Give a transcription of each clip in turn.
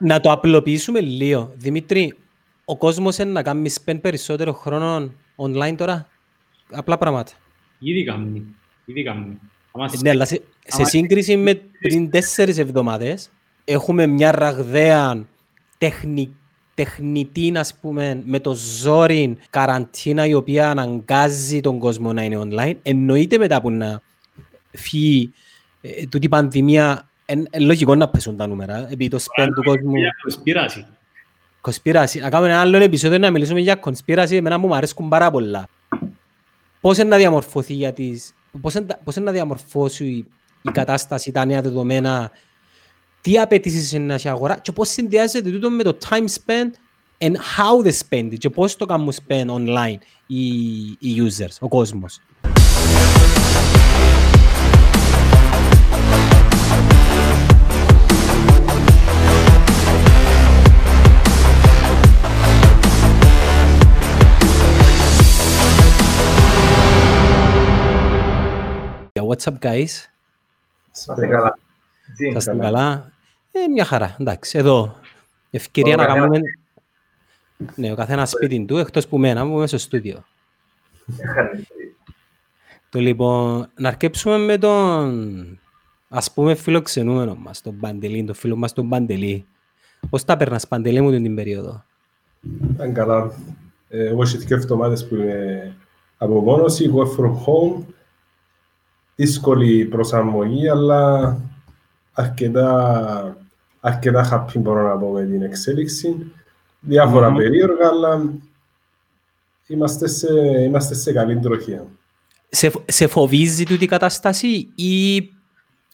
να το απλοποιήσουμε λίγο. Δημήτρη, ο κόσμος είναι να κάνει spend περισσότερο χρόνο online τώρα; Απλά πράγματα. Ήδη κάνει. Ήδη κάνει. Ναι, αλλά σε, σε σύγκριση με πριν τέσσερις εβδομάδες έχουμε μια ραγδαία τεχνική τεχνητή, ας πούμε, με το ζόρι καραντίνα η οποία αναγκάζει τον κόσμο να είναι online, εννοείται μετά που να φύγει ε, τούτη η πανδημία, είναι λογικό να πέσουν τα νούμερα, επειδή το σπέντ του κόσμου... Κοσπίραση. Κοσπίραση. Να κάνουμε ένα άλλο επεισόδιο να μιλήσουμε για κοσπίραση, εμένα μου αρέσκουν πάρα πολλά. Πώς είναι να διαμορφωθεί για τις... Πώς είναι, πώς είναι να διαμορφώσει η κατάσταση, τα νέα δεδομένα, τι απαιτήσεις είναι να έχει αγορά; Και πώς συνδυάζεται τούτο με το time spent and how they spend και πώς το κάνουν spend online οι, οι users, ο κόσμος; What's up guys? Είστε καλά. Θα είστε καλά; Ε, μια χαρά, εντάξει. Εδώ, ευκαιρία να κάνουμε... Ναι, ο καθένας σπίτι του, εκτός που μένα, που είμαι στο στούντιο. Το λοιπόν, να αρκέψουμε με τον, ας πούμε, φιλοξενούμενο μας, τον Παντελή, τον φίλο μας τον Παντελή. Πώς τα περνάς, Παντελή μου, την περίοδο; Ήταν καλά. Ε, εγώ έχει δύο εβδομάδες που είμαι από μόνος, work from home, δύσκολη προσαρμογή, αλλά αρκετά, αρκετά happy μπορώ να πω με την εξέλιξη. Διάφορα mm-hmm. περίεργα, αλλά είμαστε σε, είμαστε σε καλή τροχία. Σε, σε φοβίζει τούτη η κατάσταση ή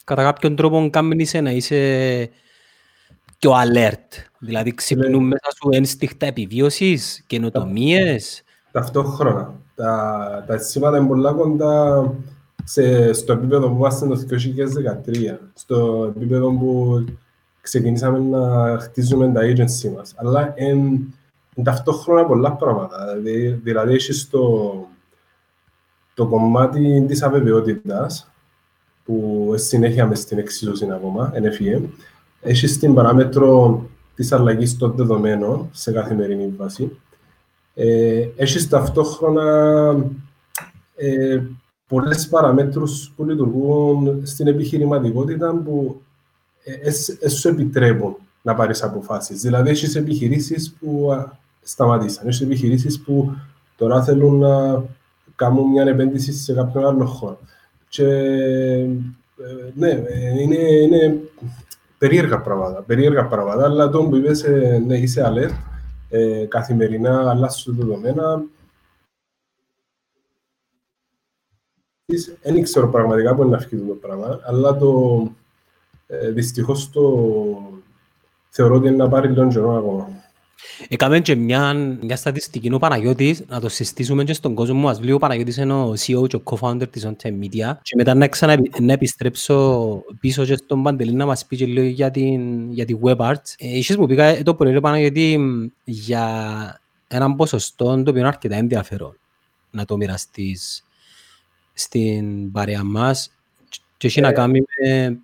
κατά κάποιον τρόπο κάνεις να είσαι πιο alert, δηλαδή ξυπνούν ναι. μέσα σου ένστιχτα επιβίωσης, καινοτομίες; Ταυτόχρονα. Τα, τα αισθήματα είναι πολλά κοντά σε, στο επίπεδο που είμαστε το 2013, στο επίπεδο που ξεκινήσαμε να χτίζουμε τα agency μας. Αλλά εν, εν ταυτόχρονα πολλά πράγματα. Δηλαδή, δηλαδή έχεις το, το κομμάτι της αβεβαιότητας, που συνέχεια μες στην εξίσωση ακόμα, NFEM. Έχεις την παράμετρο της αλλαγής των δεδομένων σε καθημερινή βάση. Ε, έχεις ταυτόχρονα ε, πολλές παραμέτρους που λειτουργούν στην επιχειρηματικότητα που ε, ε, σου επιτρέπουν να πάρεις αποφάσεις. Δηλαδή, έχεις επιχειρήσεις που σταματήσαν, έχεις επιχειρήσεις που τώρα θέλουν να κάνουν μια επένδυση σε κάποιον άλλο χώρο. Και ε, ναι, είναι, είναι περίεργα πράγματα, περίεργα πράγματα, αλλά το που είπες, ναι, είσαι alert, ε, καθημερινά αλλάσσουν δεδομένα, δεν ξέρω πραγματικά πού είναι να φύγει το πράγμα, αλλά το, ε, δυστυχώς το θεωρώ ότι είναι να πάρει τον καιρό ακόμα. Έκαμε και μια, μια στατιστική ο Παναγιώτης, να το συστήσουμε και στον κόσμο μας. Βλέπει ο Παναγιώτης είναι ο CEO και ο co-founder της On Media και μετά να, ξανα, να επιστρέψω πίσω και στον Παντελή να μας πει και λίγο για, την, για τη web arts. Ε, μου πήγα το πρωί Παναγιώτη για έναν ποσοστό το οποίο είναι αρκετά ενδιαφέρον να το μοιραστείς στην παρέα μας και έχει να ε. κάνει με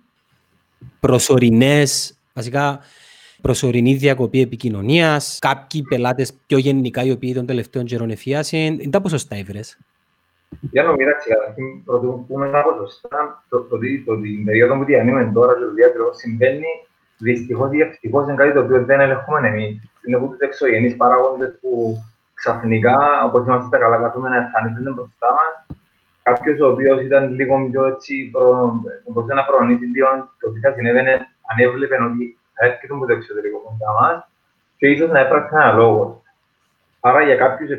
προσωρινές, βασικά προσωρινή διακοπή επικοινωνίας, κάποιοι πελάτες πιο γενικά οι οποίοι των τελευταίων καιρών εφίασαν. Είναι τα ποσοστά ύβρες. Για να μιλάξει, καταρχήν πρώτο πούμε τα ποσοστά, το, το, το, την περίοδο που διανύουμε τώρα και το διάτρο συμβαίνει δυστυχώς ή ευτυχώς είναι κάτι το οποίο δεν ελεγχούμε εμείς. Είναι από τους εξωγενείς παράγοντες που ξαφνικά, όπως είμαστε τα καλά καθούμε να εμφανίζονται μπροστά μας κάποιος ο οποίος ήταν λίγο πιο έτσι, προ, μπορούσε να προνήσει λίγο το τι θα συνέβαινε αν έβλεπε ότι έρχεται από το εξωτερικό κοντά μας και ίσως να έπραξε ένα λόγο. Άρα για κάποιους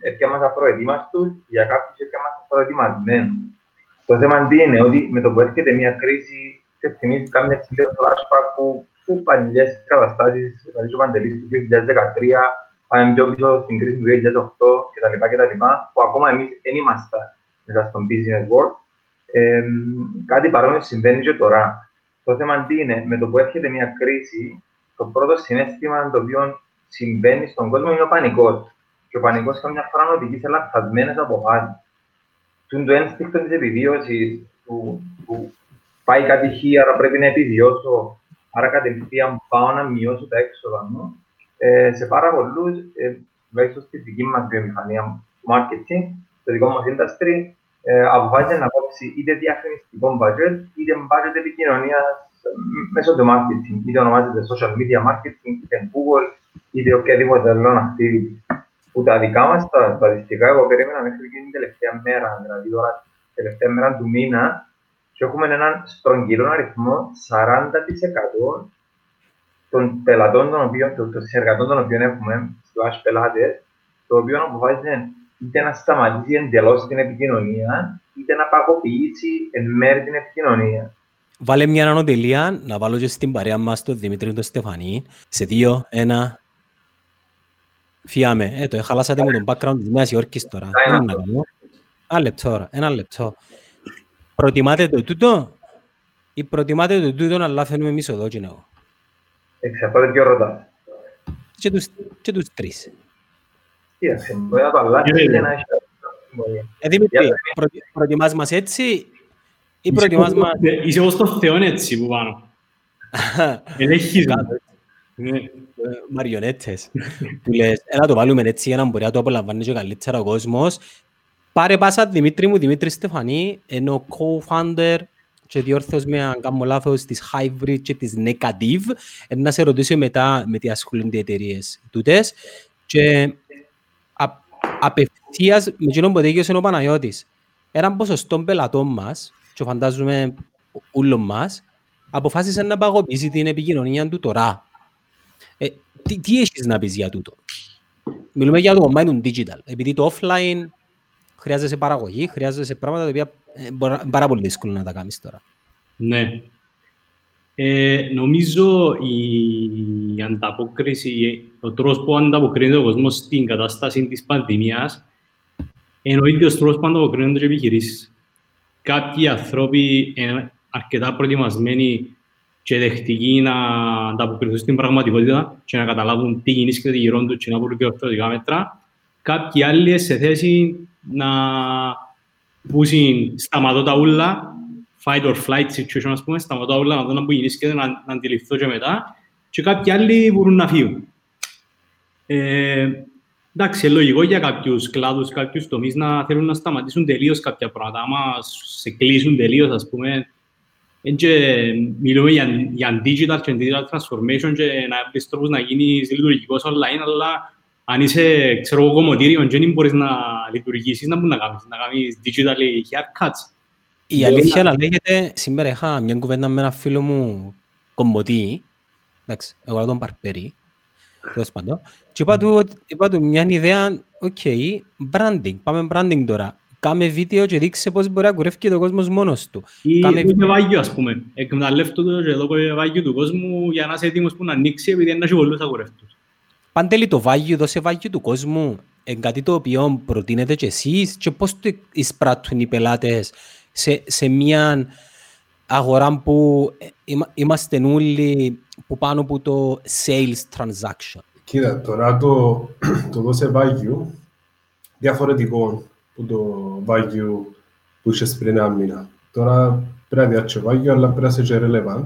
έπιαμε απροετοίμαστους, για κάποιους έπιαμε προετοιμασμένους. Το θέμα τι είναι, ότι με το που έρχεται μια κρίση, σε θυμίζει κάποια τσιλία flashback που, που παλιές καταστάσεις, δηλαδή ο Παντελής του 2013, πάμε πιο πίσω στην κρίση του 2008 κτλ. που ακόμα εμείς δεν είμαστε μέσα στον business world. Ε, κάτι παρόμοιο συμβαίνει και τώρα. Το θέμα τι είναι, με το που έρχεται μια κρίση, το πρώτο συνέστημα το οποίο συμβαίνει στον κόσμο είναι ο πανικός. Και ο πανικός καμιά φορά οδηγεί σε λαθασμένε αποφάσει. Του το ένστικτο της επιβίωσης, που, που πάει κάτι χ, άρα πρέπει να επιβιώσω. άρα κατευθείαν πάω να μειώσω τα έξοδα μου. Ε, σε πάρα πολλούς, ε, τουλάχιστον στη δική μας βιομηχανία marketing, στο δικό μας industry, ε, αποφάσισε να κόψει είτε διαφημιστικό budget, είτε budget επικοινωνίας μέσω του marketing. Είτε ονομάζεται social media marketing, είτε Google, είτε οποιαδήποτε άλλο activity. Που τα δικά μας τα στατιστικά, εγώ περίμενα μέχρι και την τελευταία μέρα, δηλαδή τώρα, τελευταία μέρα του μήνα, και έχουμε έναν στρογγυλό αριθμό 40% των πελατών των οποίων, των συνεργατών των οποίων έχουμε, στους πελάτες, το οποίο αποφάσισε είτε να σταματήσει εντελώς την επικοινωνία, είτε να παγωποιήσει εν μέρει την επικοινωνία. Βάλε μια ανωτελεία να βάλω και στην παρέα μας τον Δημήτρη και τον Στεφανή. Σε δύο, ένα. Φιάμε. Ε, το χαλάσατε μου τον background της Νέας Υόρκης τώρα. Ένα λεπτό τώρα, ένα λεπτό. Προτιμάτε το τούτο ή προτιμάτε το τούτο αλλά θέλουμε εμείς εδώ και εγώ. Εξαρτάται ποιο ρωτάς. Και τους, και τους τρεις. Ε, Δημήτρη, προτιμάς μας έτσι ή προτιμάς μας... Είσαι όπως το Θεό έτσι που πάνω. Ελέγχεις ναι. Μαριονέτες. Που λες, έλα το βάλουμε έτσι για να μπορεί να το απολαμβάνει και καλύτερα ο κόσμος. Πάρε πάσα Δημήτρη μου, Δημήτρη Στεφανή, ενώ co-founder και διόρθως με αν κάνω λάθος της Hybrid και της Negative, να σε ρωτήσω μετά με τι ασχολούνται οι εταιρείες τούτες. Και απευθείας με εκείνον που δίκαιος ο Παναγιώτης. Έναν ποσοστό πελατών μας, και φαντάζομαι ούλων μας, αποφάσισε να παγωπήσει την επικοινωνία του τώρα. Ε, τι, τι έχεις να πεις για τούτο; Μιλούμε για το online του digital. Επειδή το offline χρειάζεσαι παραγωγή, χρειάζεσαι πράγματα τα οποία είναι πάρα πολύ δύσκολο να τα κάνεις τώρα. Ναι. Ε, νομίζω η ανταπόκριση, ο τρόπος που ανταποκρίνεται ο κόσμος στην κατάσταση της πανδημίας είναι ο ίδιος τρόπος που ανταποκρίνονται οι επιχειρήσεις. Κάποιοι άνθρωποι είναι αρκετά προετοιμασμένοι και δεχτικοί να ανταποκριθούν στην πραγματικότητα και να καταλάβουν τι γίνεται και γύρω τους και να βρουν και ορθωτικά μέτρα. Κάποιοι άλλοι σε θέση να πούσουν σταματώ τα ούλα, fight or flight situation, ας πούμε, σταματώ τα ούλα να δω να που και να, να αντιληφθώ και μετά και κάποιοι άλλοι μπορούν να φύγουν. Ε, εντάξει, λογικό για κάποιους κλάδους, κάποιους τομείς να θέλουν να σταματήσουν τελείως κάποια πράγματα. Άμα σε κλείσουν τελείως, ας πούμε, και μιλούμε για, για digital και digital transformation και να βρεις τρόπους να γίνεις λειτουργικός online, αλλά αν είσαι, ξέρω εγώ, κομμωτήριο και δεν μπορείς να λειτουργήσεις, να μπορείς να κάνεις, να κάνεις digital haircuts. Η αλήθεια να λέγεται, σήμερα είχα μια κουβέντα με ένα φίλο μου κομμωτή, εντάξει, εγώ τον παρπέρη, τέλος πάντων, και είπα του, είπα του μια ιδέα, ok, okay, branding, πάμε branding τώρα. Κάμε βίντεο και δείξε πώς μπορεί να κουρεύει το κόσμος μόνος του. Ή Κάμε... το βάγιο, ας πούμε. Εκμεταλλεύτω το και εδώ βάγιο του κόσμου για να είσαι έτοιμος που να ανοίξει επειδή είναι έχει πολλούς αγορεύτους. Παντέλη το βάγιο, δώσε βάγιο του κόσμου, είναι κάτι το οποίο προτείνετε και εσείς και πώς το εισπράττουν οι πελάτες σε, σε μια αγορά που είμαστε όλοι που πάνω από το sales transaction. Κοίτα, τώρα το, το δώσε βάγιο διαφορετικό που το βάγιο που είχες πριν ένα μήνα. Τώρα πρέπει να διάτσε βάγιο, αλλά πρέπει να είσαι relevant.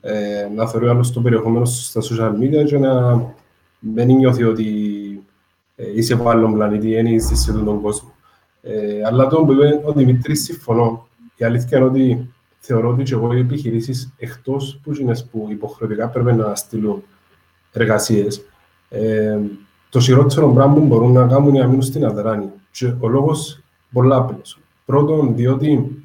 Ε, να θεωρεί άλλος το περιεχόμενο στα social media και να μην νιώθει ότι ε, είσαι από άλλον πλανήτη, δεν είσαι σε τον κόσμο. Ε, αλλά το που είπε ο Δημήτρης συμφωνώ. Η αλήθεια είναι ότι θεωρώ ότι και εγώ οι επιχειρήσεις εκτός που είναι που υποχρεωτικά πρέπει να στείλουν εργασίες, ε, το χειρότερο πράγμα που μπορούν να κάνουν είναι να μείνουν στην αδράνεια. Και ο λόγος πολλά απλός. Πρώτον, διότι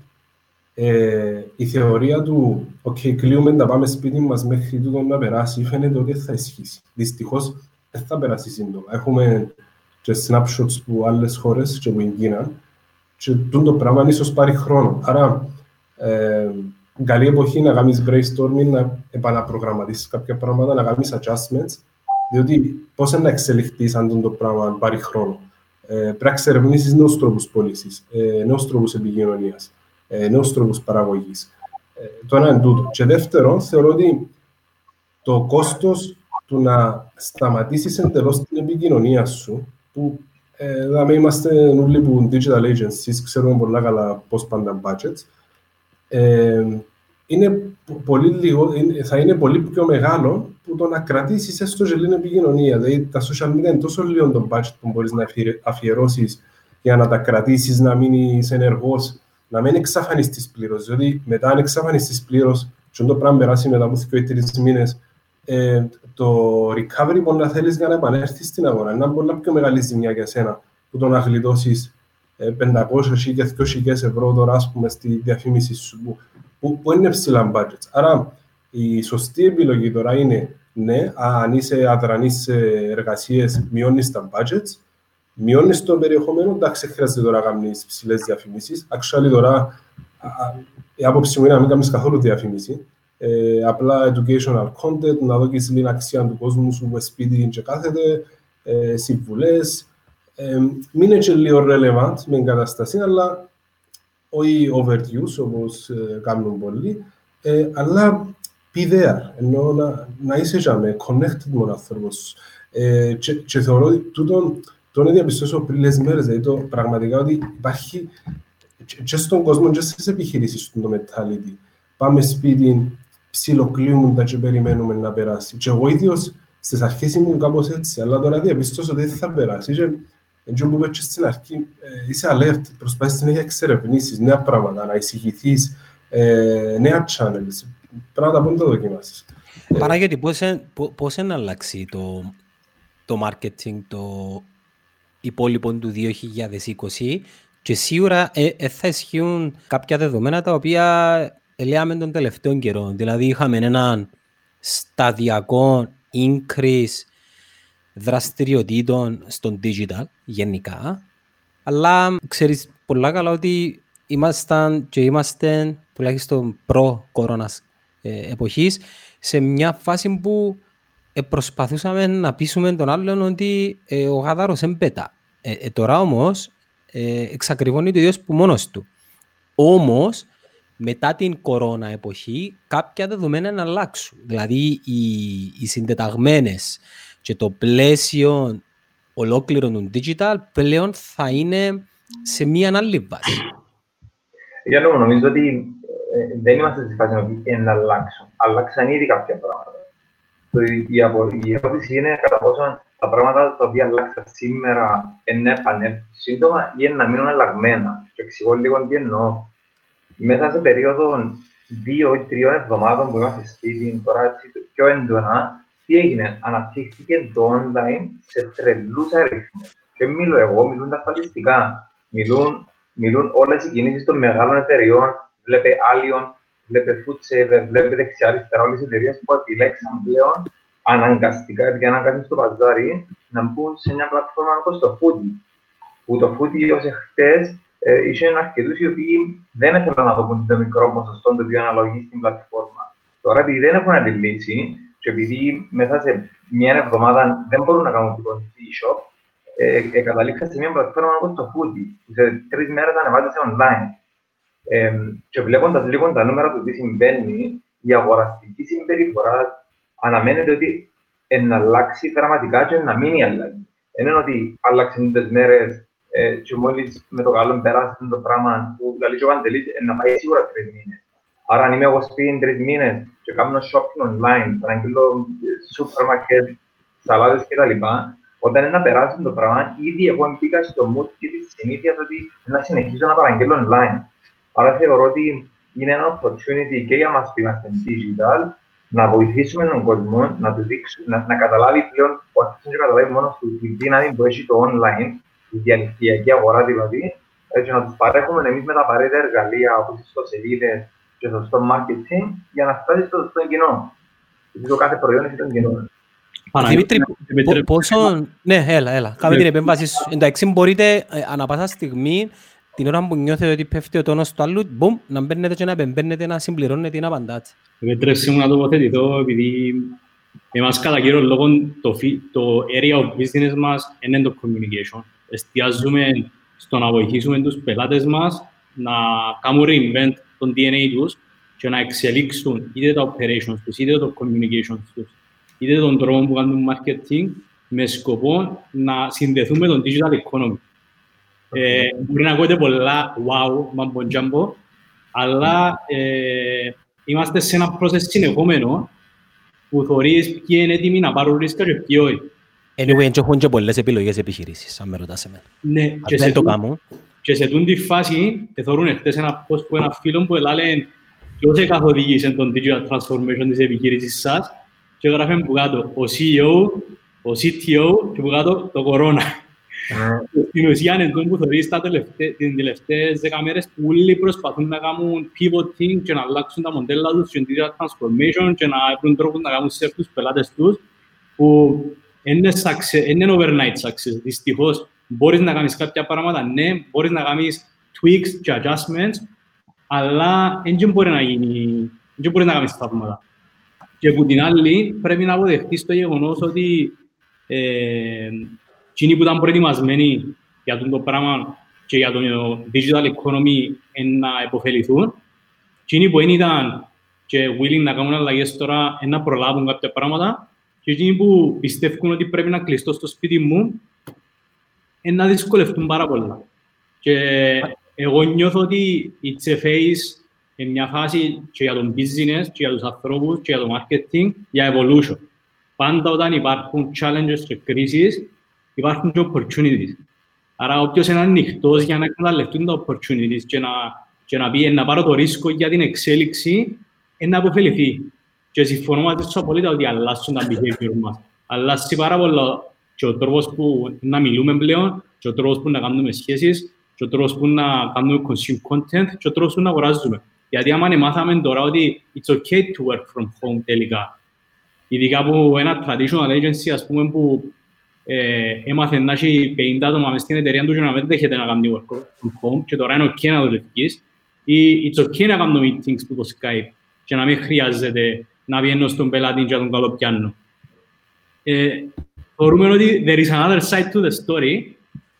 ε, η θεωρία του «ΟΚ, κλείουμε να πάμε σπίτι μας μέχρι τούτο να περάσει» φαίνεται ότι θα ισχύσει. Δυστυχώς, δεν θα περάσει σύντομα. Έχουμε και snapshots που άλλες χώρες και που είναι Κίνα και το πράγμα ίσως πάρει χρόνο. Άρα, ε, καλή εποχή να κάνεις brainstorming, να επαναπρογραμματίσεις κάποια πράγματα, να κάνεις adjustments, διότι πώς να εξελιχθείς αν το πράγμα πάρει χρόνο. Ε, πρέπει να εξερευνήσεις νέους τρόπους πώλησης, ε, νέους τρόπους επικοινωνίας, ε, νέους τρόπους παραγωγής. Ε, το ένα είναι τούτο. Και δεύτερον, θεωρώ ότι το κόστος του να σταματήσεις εντελώς την επικοινωνία σου, που ε, είμαστε όλοι που digital agencies, ξέρουμε πολλά καλά πώς πάντα budgets, ε, είναι πολύ λίγο, θα είναι πολύ πιο μεγάλο που το να κρατήσεις έστω και λίγη επικοινωνία. Δηλαδή, τα social media είναι τόσο λίγο τον budget που μπορείς να αφιερώσεις για να τα κρατήσεις, να μείνει ενεργός, να μην εξαφανιστείς πλήρως. Δηλαδή, μετά, αν εξαφανιστείς πλήρως, και το πράγμα περάσει μετά από δύο ή τρεις μήνες, ε, το recovery μπορεί να θέλεις για να επανέλθεις στην αγορά. Είναι πολύ πιο μεγάλη ζημιά για σένα που το να γλιτώσεις 500 ή 2.000 ευρώ τώρα, ας πούμε, στη διαφήμιση σου, που, που, που είναι ψηλά budgets. Άρα, η σωστή επιλογή τώρα είναι, ναι, αν είσαι αδρανής σε εργασίες, μειώνεις τα budgets, μειώνεις το περιεχόμενο, εντάξει, χρειάζεται τώρα να κάνεις ψηλές διαφημίσεις. Actually, τώρα η άποψη μου είναι να μην κάνεις καθόλου διαφήμιση. Ε, απλά educational content, να δώσει την αξία του κόσμου σου που σπίτι και κάθεται, ε, συμβουλές. Ε, μην είναι και λίγο relevant με την κατάσταση, αλλά όχι overuse όπως ε, κάνουν πολλοί, ε, αλλά be there, ενώ να, να είσαι για με, connected με τον άνθρωπο σου. Ε, και, και θεωρώ ότι τούτο το είναι διαπιστώσω πριν λίγες μέρες, δηλαδή το πραγματικά ότι υπάρχει και στον κόσμο και στις επιχειρήσεις του το mentality. Πάμε σπίτι, ψιλοκλείουμε και περιμένουμε να περάσει. Και εγώ ίδιος στις αρχές ήμουν κάπως έτσι, αλλά τώρα διαπιστώσω ότι δεν θα περάσει. Και έτσι που είπες στην αρχή, ε, είσαι alert, προσπάθεις να εξερευνήσεις νέα πράγματα, να εισηγηθείς, ε, νέα channels, πράγματα που δεν το δοκιμάσεις. Παράγεται, πώς, πώς να αλλάξει το, το marketing, το υπόλοιπο του 2020 και σίγουρα ε, ε, θα ισχύουν κάποια δεδομένα τα οποία λέμε τον τελευταίο καιρό. Δηλαδή είχαμε έναν σταδιακό increase δραστηριοτήτων στον digital γενικά, αλλά ξέρεις πολλά καλά ότι ήμασταν και είμαστε τουλάχιστον προ-κορώνας ε, εποχής σε μια φάση που ε, προσπαθούσαμε να πείσουμε τον άλλον ότι ε, ο γάδαρος εμπέτα. Ε, ε, τώρα όμως ε, εξακριβώνει το ίδιος που μόνος του. Όμως, μετά την κορώνα εποχή, κάποια δεδομένα να αλλάξουν. Δηλαδή, οι, οι συντεταγμένες και το πλαίσιο ολόκληρο του digital πλέον θα είναι σε μία άλλη βάση. Για λόγω νομίζω ότι ε, δεν είμαστε στη φάση να αλλάξουν. Αλλάξαν ήδη κάποια πράγματα. Το, η, η ερώτηση είναι κατά πόσο τα πράγματα τα οποία αλλάξαν σήμερα είναι επανέλθουν σύντομα ή είναι να μείνουν αλλαγμένα. Και εξηγώ λίγο τι εννοώ. Μέσα σε περίοδο δύο ή τριών εβδομάδων που είμαστε σπίτι, τώρα έτσι πιο έντονα, τι έγινε, αναπτύχθηκε το online σε τρελούς αριθμούς. Και μιλώ εγώ, μιλούν τα στατιστικά. Μιλούν, μιλούν όλες οι κινήσεις των μεγάλων εταιριών, βλέπε Allion, βλέπε Foodsaver, βλέπε δεξιά-αριστερά όλες οι εταιρείες που επιλέξαν πλέον αναγκαστικά, επειδή αναγκάζουν στο παζάρι, να μπουν σε μια πλατφόρμα όπως το Foodie. Που το Foodie ως εχθές ε, είχε αρκετούς οι οποίοι δεν ήθελαν να δουν το μικρό ποσοστό το οποίο αναλογεί στην πλατφόρμα. Τώρα, επειδή δεν έχουν αντιλήσει, και επειδή μέσα σε μια εβδομάδα δεν μπορούν να κάνουν τίποτα στο e-shop, ε, ε, καταλήξα σε μια πλατφόρμα όπως το Foodie, που σε τρεις μέρες ανεβάζεται online. Ε, και βλέποντας λίγο τα νούμερα του τι συμβαίνει, η αγοραστική συμπεριφορά αναμένεται ότι να αλλάξει δραματικά και να μείνει αλλαγή. Δεν είναι ότι άλλαξαν τις μέρες ε, και μόλις με το καλό πέρασε το πράγμα που δηλαδή ο Παντελής να πάει σίγουρα τρεις μήνες. Άρα αν είμαι εγώ σπίτι τρεις μήνες και κάνω shopping online, παραγγείλω σούπερ μαρκέτ, σαλάδες κτλ. Όταν είναι να περάσει το πράγμα, ήδη εγώ μπήκα στο mood και της συνήθειας ότι να συνεχίσω να παραγγείλω online. Άρα θεωρώ ότι είναι ένα opportunity και για μας που είμαστε digital να βοηθήσουμε τον κόσμο να του δείξουμε, να, να καταλάβει πλέον ο αρχής να καταλάβει μόνο του τη δύναμη που έχει το online, η διαδικτυακή αγορά δηλαδή, έτσι να τους παρέχουμε εμείς με τα απαραίτητα εργαλεία όπως οι ιστοσελίδες και το στο marketing για να φτάσει στο, στο κοινό. Γιατί το κάθε προϊόν έχει τον κοινό. Δημήτρη, πόσο... Ναι, έλα, έλα. Κάμε την επέμβαση. Εντάξει, μπορείτε ε, ανά πάσα στιγμή την ώρα που νιώθετε ότι πέφτει ο τόνος του άλλου, μπουμ, να μπαίνετε και να επεμβαίνετε, να συμπληρώνετε ή να απαντάτε. Επιτρέψτε μου να τοποθετηθώ, επειδή εμάς κατά κύριο λόγο το, το area of business μας είναι το communication. Εστιάζουμε στο να βοηθήσουμε τους πελάτες μας να κάνουν reinvent τον DNA τους και να εξελίξουν είτε τα operations τους, είτε το communication τους, είτε τον τρόπο που κάνουν marketing με σκοπό να συνδεθούν με τον digital economy. Ε, μπορεί να ακούγεται πολλά wow, mambo jumbo, αλλά ε, είμαστε σε ένα process συνεχόμενο που θωρείς ποιοι είναι έτοιμοι να πάρουν ρίσκα και ποιοι όχι. Anyway, και έχουν και πολλές επιλογές επιχειρήσεις, αν με ρωτάς εμένα. Ναι, Αν και σε, δεν το τού- κάνω, και σε τούτη φάση, θεωρούν χτες ένα post που ένα φίλο που έλεγε ποιος εκαθοδήγησε τον digital transformation της επιχείρησης σας; Και έγραφε που κάτω ο CEO, ο CTO και που κάτω το κορώνα. Στην ουσία είναι αυτό που θεωρείς τα τελευταί- τις τελευταίες δέκα μέρες που όλοι προσπαθούν να κάνουν pivoting και να αλλάξουν τα μοντέλα τους και digital transformation και να βρουν τρόπους να κάνουν σε τους πελάτες τους που είναι, success, είναι overnight success. Δυστυχώς μπορείς να κάνεις κάποια πράγματα, ναι, μπορείς να κάνεις tweaks και adjustments, αλλά δεν μπορεί να γίνει, δεν μπορείς να κάνεις θαύματα. Και από την άλλη, πρέπει να αποδεχτείς το γεγονός ότι ε, εκείνοι που ήταν προετοιμασμένοι για αυτό το πράγμα και για το digital economy εν να υποφεληθούν, εκείνοι που δεν ήταν και willing να κάνουν αλλαγές τώρα εν να προλάβουν κάποια πράγματα και εκείνοι που πιστεύουν ότι πρέπει να κλειστώ στο σπίτι μου εν να δυσκολευτούν πάρα πολλά. Και εγώ νιώθω ότι η face είναι μια φάση και για τον business, και για τους ανθρώπους, και για το marketing, για evolution. Πάντα όταν υπάρχουν challenges και κρίσεις, υπάρχουν και opportunities. Άρα όποιος είναι ανοιχτός για να εκμεταλλευτούν τα opportunities και να, και να πει «Ε, να πάρω το ρίσκο για την εξέλιξη, είναι να αποφεληθεί. Και συμφωνώ μαζί σου απολύτως ότι αλλάσουν τα behavior μας. Αλλάσει πάρα πολλά και ο τρόπος που να μιλούμε πλέον, και ο τρόπος που να κάνουμε σχέσεις, και ο τρόπος που να κάνουμε consume content, και ο τρόπος που να αγοράζουμε. Γιατί άμα μάθαμε τώρα ότι it's okay to work from home τελικά, ειδικά από ένα traditional agency, ας πούμε, που ε, έμαθε να έχει 50 άτομα μες στην εταιρεία του και να μην δέχεται να κάνει work from home και τώρα είναι ok να δουλεύεις ή it's ok να κάνω meetings που το Skype και να μην χρειάζεται να βγαίνω στον πελάτη και να τον καλοπιάνω. Ε, θεωρούμε ότι there is another side to the story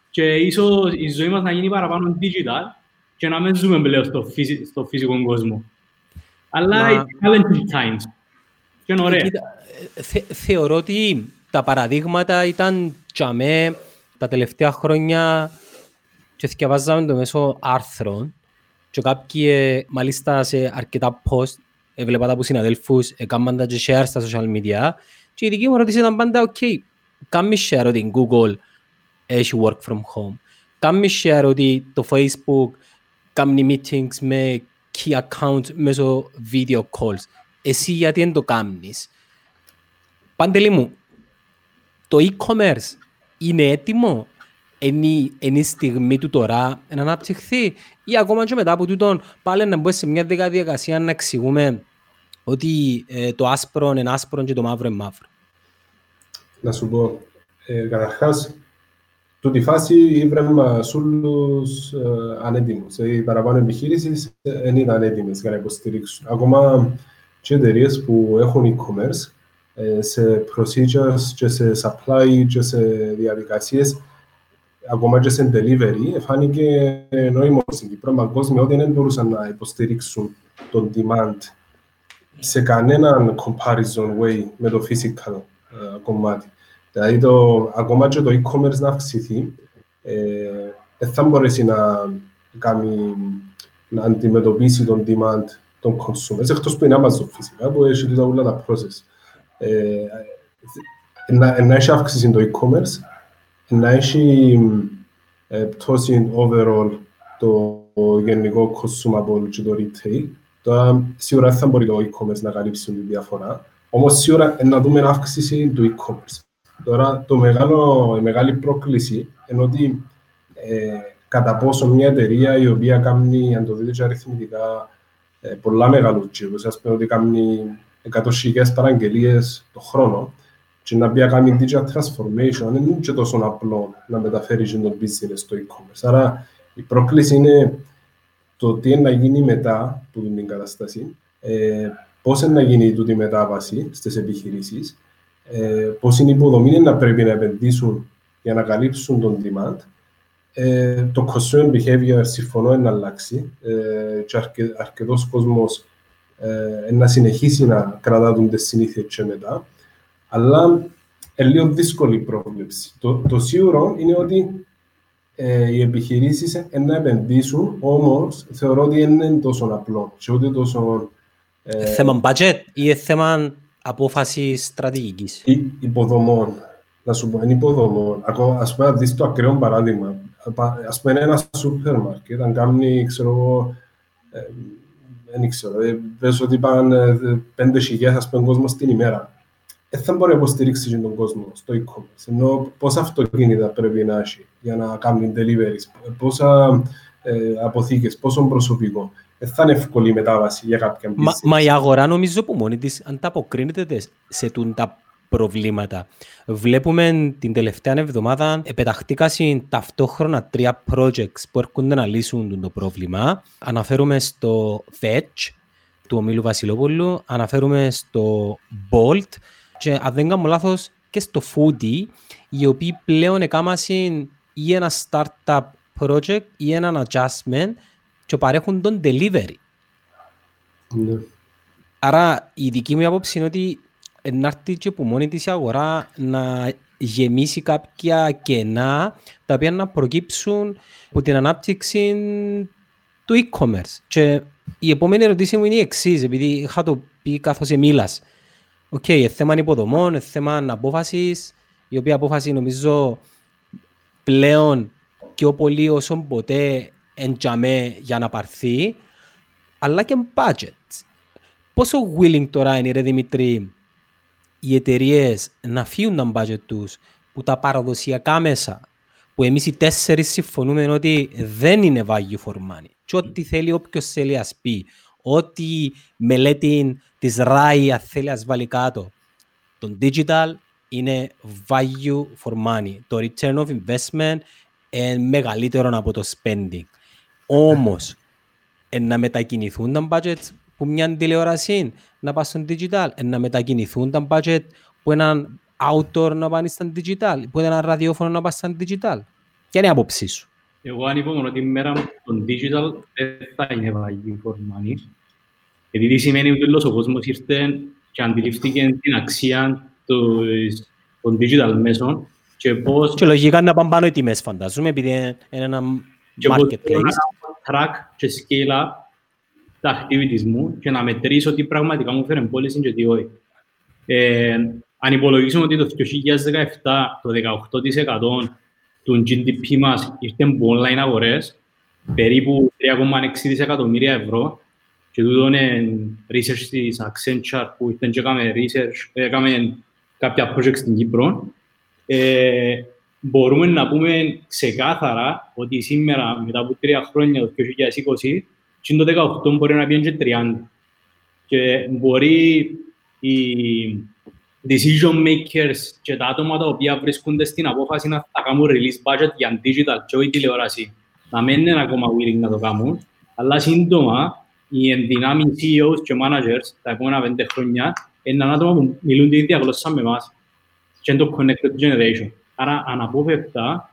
και ίσως η ζωή μας να γίνει παραπάνω digital και να μην ζούμε πλέον στο, φυσι, στο φυσικό κόσμο. Αλλά Μα- it's challenging times. Και είναι ωραία. Κοίτα, ε, θε, θεωρώ ότι τα παραδείγματα ήταν τζαμέ τα τελευταία χρόνια και διαβάζαμε το μέσω άρθρων και κάποιοι ε, μάλιστα σε αρκετά post έβλεπα τα από συναδέλφους έκαναν τα και share στα social media. Και η δική μου ερώτηση ήταν πάντα ok, κάμει share ότι η Google έχει work from home. Κάμει share ότι το Facebook κάνει meetings με key accounts μέσω video calls. Εσύ γιατί δεν το κάνεις; Παντελή μου, το e-commerce είναι έτοιμο, είναι, είναι η στιγμή του τώρα να αναπτυχθεί ή ακόμα και μετά από τούτον πάλι να μπούμε σε μια δέκα διαδικασία να εξηγούμε ότι ε, το άσπρο είναι άσπρο και το μαύρο είναι μαύρο. Να σου πω, ε, καταρχάς, τούτη φάση βρέμε όλους ε, ανέτοιμους. Οι παραπάνω επιχείρησεις δεν ήταν έτοιμες για να υποστηρίξουν. Ακόμα και εταιρείες που έχουν e-commerce ε, σε procedures και σε supply και σε διαδικασίες ακόμα και σε delivery, φάνηκε νόημο στην Κύπρο παγκόσμια ότι δεν μπορούσαν να υποστηρίξουν τον demand σε κανέναν comparison way με το physical ε, κομμάτι. Δηλαδή, το, ακόμα και το e-commerce να αυξηθεί, ε, δεν θα μπορέσει να, κάνει, να αντιμετωπίσει τον demand των consumers, εκτός που είναι Amazon φυσικά, που έχει τα όλα τα process. Ε, να, να έχει αύξηση το e-commerce, να έχει ε, πτώση overall το γενικό consumable και το retail. Τώρα, σίγουρα δεν θα μπορεί το e-commerce να καλύψει τη διαφορά, όμως σίγουρα να δούμε αύξηση του e-commerce. Τώρα, το μεγάλο, η μεγάλη πρόκληση είναι ότι ε, κατά πόσο μια εταιρεία η οποία κάνει, αν το δείτε και αριθμητικά, ε, πολλά μεγάλους τζίρους, ας πούμε ότι κάνει εκατοσχικές παραγγελίες το χρόνο, και να πει να κάνει digital transformation δεν είναι και τόσο απλό να μεταφέρει και το business στο e-commerce. Άρα η πρόκληση είναι το τι είναι να γίνει μετά από την κατάσταση, ε, πώς είναι να γίνει τούτη μετάβαση στις επιχειρήσεις, ε, πώς είναι οι υποδομοί να πρέπει να επενδύσουν για να καλύψουν τον demand. Ε, το consumer behavior συμφωνώ να αλλάξει ε, και αρκε, αρκετός κόσμος ε, να συνεχίσει να κρατά τις συνήθειες και μετά. Αλλά είναι λίγο δύσκολη η πρόβλεψη. Το, το σίγουρο είναι ότι ε, οι επιχειρήσεις να επενδύσουν, όμως θεωρώ ότι δεν είναι τόσο απλό και ούτε τόσο Ε, Θέμα budget ή θέμα απόφαση στρατηγικής; ή- υποδομών. Να σου πω, είναι υποδομών. Ακόμα, ας πούμε, να δεις το ακραίο παράδειγμα. Απα- Ας πούμε, ένα σούπερ μάρκετ, αν κάνει, ξέρω εγώ, ε, δεν ξέρω, ε, πες ότι πάνε ε, πέντε χιλιάδες, ας πούμε, κόσμος την ημέρα. Δεν θα μπορεί να υποστηρίξει και τον κόσμο στο e-commerce. Ενώ πόσα αυτοκίνητα πρέπει να έχει για να κάνει deliveries, πόσα ε, αποθήκες, πόσο προσωπικό. Δεν θα είναι εύκολη η μετάβαση για κάποιον Μα, business. μα η αγορά νομίζω που μόνη της ανταποκρίνεται τε- σε τούν τα προβλήματα. Βλέπουμε την τελευταία εβδομάδα επεταχτήκασαν ταυτόχρονα τρία projects που έρχονται να λύσουν τούν το πρόβλημα. Αναφέρουμε στο Fetch του ομίλου Βασιλόπουλου, αναφέρουμε στο Bolt και αν δεν κάνω λάθος και στο Foodie, οι οποίοι πλέον εκάμασαν ή ένα startup project ή έναν adjustment και παρέχουν τον delivery. Ναι. Άρα η δική μου άποψη είναι ότι να έρθει και που μόνη της η αγορά να γεμίσει κάποια κενά τα οποία να προκύψουν από την ανάπτυξη του e-commerce. Και η επόμενη ερώτηση μου είναι η εξής, επειδή είχα το πει καθώς μίλας. Ok, okay, θέμα υποδομών, ε, θέμα απόφαση, η οποία απόφαση νομίζω πλέον πιο πολύ όσο ποτέ εν δαμαί για να παρθεί, αλλά και budget. Πόσο willing τώρα είναι, ρε Δημητρή, οι εταιρείες να φύγουν τα budget τους που τα παραδοσιακά μέσα, που εμείς οι τέσσερις συμφωνούμε ότι δεν είναι value for money. Και ό,τι θέλει όποιος θέλει ας πει, ό,τι μελέτη της RAI αν θέλει ας βάλει κάτω. Το digital είναι value for money. Το return of investment είναι μεγαλύτερο από το spending. Όμως, ε, να μετακινηθούν τα budgets που μια τηλεόραση να πάει στο digital, ε, να μετακινηθούν τα budget που έναν outdoor να πάνε στα digital, που ένα ραδιόφωνο να πάει στα digital. Ποια είναι η άποψή σου; Εγώ ανυπομονώ την μέρα μου το digital δεν θα είναι value for money. Γιατί τι σημαίνει ότι όλος ο κόσμος ήρθε και αντιληφθήκε την αξία του- των digital μέσων και πώς Και λογικά να πάνε πάνω οι τιμές φαντάζομαι, επειδή είναι είναι ένα και πώς μπορώ να marketplace. κάνω track και scale up τα activities μου και να μετρήσω τι πραγματικά μου φέρνει πώληση και τι όχι. Ε, αν υπολογίσουμε ότι το 2017 το 18% του GDP μας ήρθε από online αγορές, περίπου 3,6 δισεκατομμύρια ευρώ, και τούτο είναι research της Accenture που ήρθε και έκαμε research, έκαμε κάποια project στην Κύπρο, ε, μπορούμε να πούμε ξεκάθαρα ότι σήμερα, μετά από τρία χρόνια, το 2020, και το 18 μπορεί να πιένει και 30. Και μπορεί οι decision makers και τα άτομα τα οποία βρίσκονται στην απόφαση να θα κάνουν release budget για digital και όχι τηλεόραση, να μην είναι ακόμα willing να το κάνουν, αλλά σύντομα οι ενδυνάμοι CEOs και managers τα επόμενα πέντε χρόνια είναι άτομα που μιλούν την ίδια γλώσσα με εμάς και είναι το connected generation. Άρα αναπόφευκτα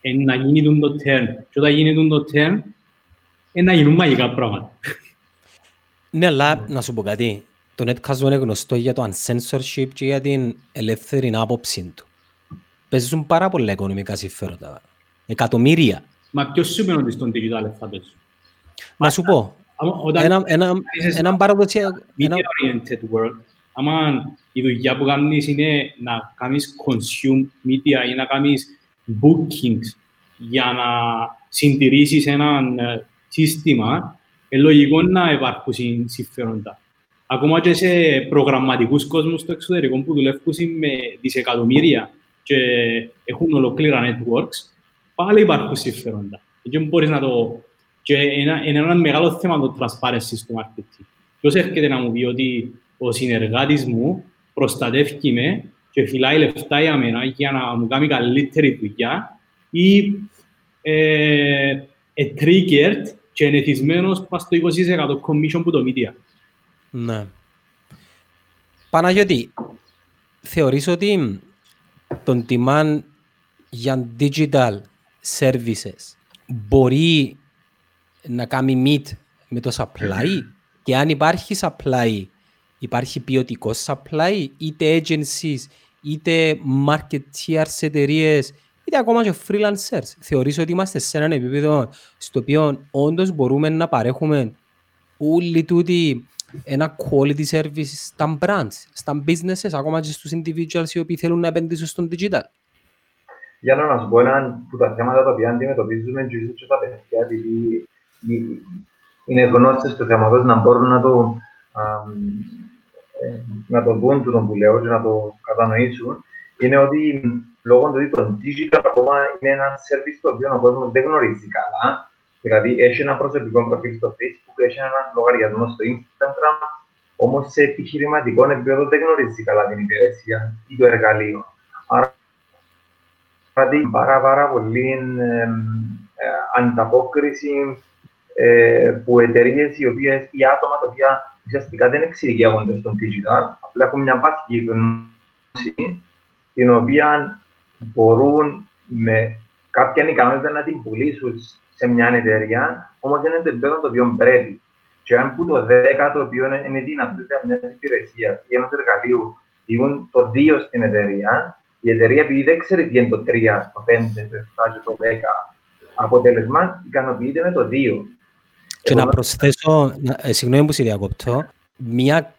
είναι να γίνει τον το turn. Και όταν γίνει τον το turn, είναι να γίνουν μαγικά πράγματα. Ναι, αλλά να σου πω κάτι. Το Netcast είναι γνωστό για το uncensorship και για την ελεύθερη άποψη του. Παίζουν πάρα πολλά οικονομικά συμφέροντα. Εκατομμύρια. Μα ποιος σου είπε ότι στον digital θα πέσουν. Να σου πω, Άμα- Όταν ένα, ένα, είσαι έναν παραδοσιακό... ένα- media-oriented world, άμα η δουλειά που κάνεις είναι να κάνεις consume media ή να κάνεις bookings για να συντηρήσεις ένα ε, σύστημα, είναι λογικό να υπάρχουν συν- συμφέροντα. Ακόμα και σε προγραμματικούς κόσμους στο εξωτερικό που δουλεύουν με δισεκατομμύρια και έχουν ολοκλήρα networks, πάλι υπάρχουν συμφέροντα. Και μπορείς να το... Και είναι, είναι ένα μεγάλο θέμα το transparency στο marketing. Ποιος έρχεται να μου πει ότι ο συνεργάτης μου προστατεύει με και φυλάει λεφτά για μένα για να μου κάνει καλύτερη δουλειά ή ε, ε, triggered και ενεθισμένος πας στο 20% commission που το media. Ναι. Παναγιώτη, θεωρείς ότι τον demand για digital services μπορεί να κάνει meet με το supply και αν υπάρχει supply, υπάρχει ποιοτικό supply, είτε agencies, είτε marketeers εταιρείες, είτε ακόμα και freelancers. Θεωρείς ότι είμαστε σε έναν επίπεδο στο οποίο όντως μπορούμε να παρέχουμε όλη τούτη ένα quality service στα brands, στα businesses, ακόμα και στους individuals οι οποίοι θέλουν να επενδύσουν στον digital. Για να σου πω ένα από τα θέματα τα οποία αντιμετωπίζουμε και ίσως και τα παιδιά, επειδή είναι γνώστες του θέματος να μπορούν να το, ε, να το δουν του τον που λέω και να το κατανοήσουν, είναι ότι λόγω του ότι το digital ακόμα είναι ένα service το οποίο ο κόσμος δεν γνωρίζει καλά. Δηλαδή, έχει ένα προσωπικό προφίλ στο Facebook, έχει ένα λογαριασμό στο Instagram, όμως σε επιχειρηματικό επίπεδο δεν γνωρίζει καλά την υπηρεσία ή το εργαλείο. Άρα, δηλαδή, πάρα, πάρα πολύ ε, ε, ανταπόκριση ε, που εταιρείες οι οποίες ή άτομα τα οποία ουσιαστικά δεν εξειδικεύονται στο digital, απλά έχουν μια βασική γνώση, την οποία μπορούν με κάποια ικανότητα να την πουλήσουν σε μια εταιρεία, όμως δεν είναι το επίπεδο το οποίο πρέπει. Και αν που το 10 το οποίο είναι δυνατότητα μια υπηρεσία ή ενός εργαλείου δίνουν το 2 στην εταιρεία, η εταιρεία επειδή δεν ξέρει τι είναι το 3, το 5, το 7 το 10, αποτέλεσμα ικανοποιείται με το 2. Και να προσθέσω, ε, συγγνώμη που σε διακόπτω, μια,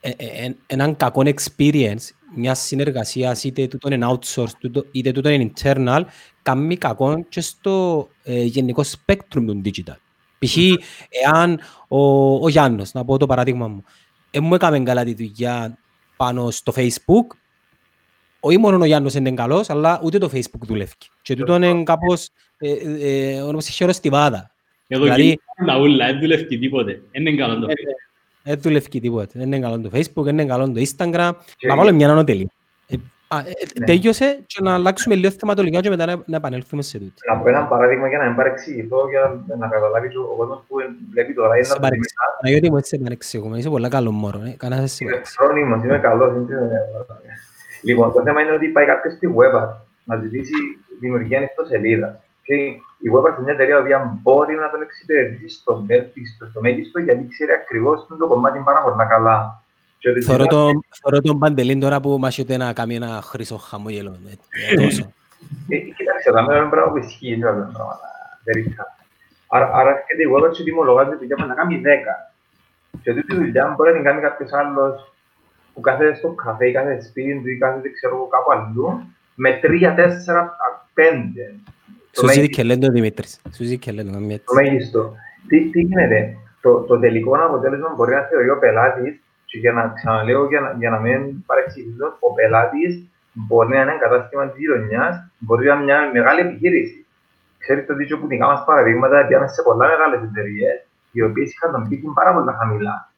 ε, ε, έναν κακό experience μια συνεργασία, είτε τούτο είναι outsourced, είτε τούτο είναι internal, κάνει κακό και στο ε, γενικό spectrum του digital. Π.χ. εάν ο, ο Γιάννος, να πω το παράδειγμα μου, ε, μου έκαμε καλά τη δουλειά πάνω στο Facebook, όχι μόνο ο Γιάννος είναι καλός, αλλά ούτε το Facebook δουλεύει. Και τούτο είναι κάπως, ε, ε, ε, όπως χειροστιβάδα. Εδώ δηλαδή, τα ούλα, δεν δουλεύει τίποτε. Είναι καλό το Facebook. Δεν δουλεύει τίποτα. Δεν είναι καλό το Facebook, δεν είναι καλό το Instagram. Να βάλω μια ανωτελή. Ε, ναι. Τέλειωσε και να αλλάξουμε λίγο θεματολογικά και μετά να επανέλθουμε σε τούτο. Να πω ένα παράδειγμα για να μην παρεξηγηθώ, για να καταλάβει ο κόσμος που βλέπει τώρα. Σε παρεξηγούμε. Γιατί μου έτσι επανεξηγούμε. Είσαι πολύ καλό μόρο. Κανένας εσύ Φρόνιμος, είμαι καλός. Λοιπόν, το θέμα είναι ότι πάει κάποιος στη web να ζητήσει δημιουργία ιστοσελίδας. Και η web είναι μια εταιρεία που μπορεί να τον εξυπηρετήσει στο μέγιστο, στο μέγιστο γιατί ξέρει ακριβώς το κομμάτι πάρα πολύ καλά. Θωρώ τον Παντελήν τώρα που μας είπε να κάνει ένα χρυσό χαμόγελο. Ε, ε, κοίταξε, τα μέρα είναι πράγμα που ισχύει, είναι πράγματα. Άρα έρχεται η web και τιμολογάζει δουλειά να κάνει 10. Και αυτή τη δουλειά μπορεί να την κάνει κάποιος άλλος που κάθεται στο καφέ ή κάθεται σπίτι του ή κάθεται ξέρω κάπου αλλού με 3, 4, 5 σου ζει και λένε το Δημήτρης. Σου ζει και λένε το Το μέγιστο. Τι, τι γίνεται; Το, το τελικό αποτέλεσμα μπορεί να θεωρεί ο πελάτης, και για να ξαναλέω για να, για να μην παρεξηγήσω, ο πελάτης μπορεί να είναι ένα κατάστημα της γειτονιάς, μπορεί να είναι μια μεγάλη επιχείρηση. Ξέρετε ότι που δικά μας παραδείγματα πιάμε σε πολλά μεγάλες εταιρείες, οι οποίες είχαν τον πίκιν πάρα πολύ χαμηλά.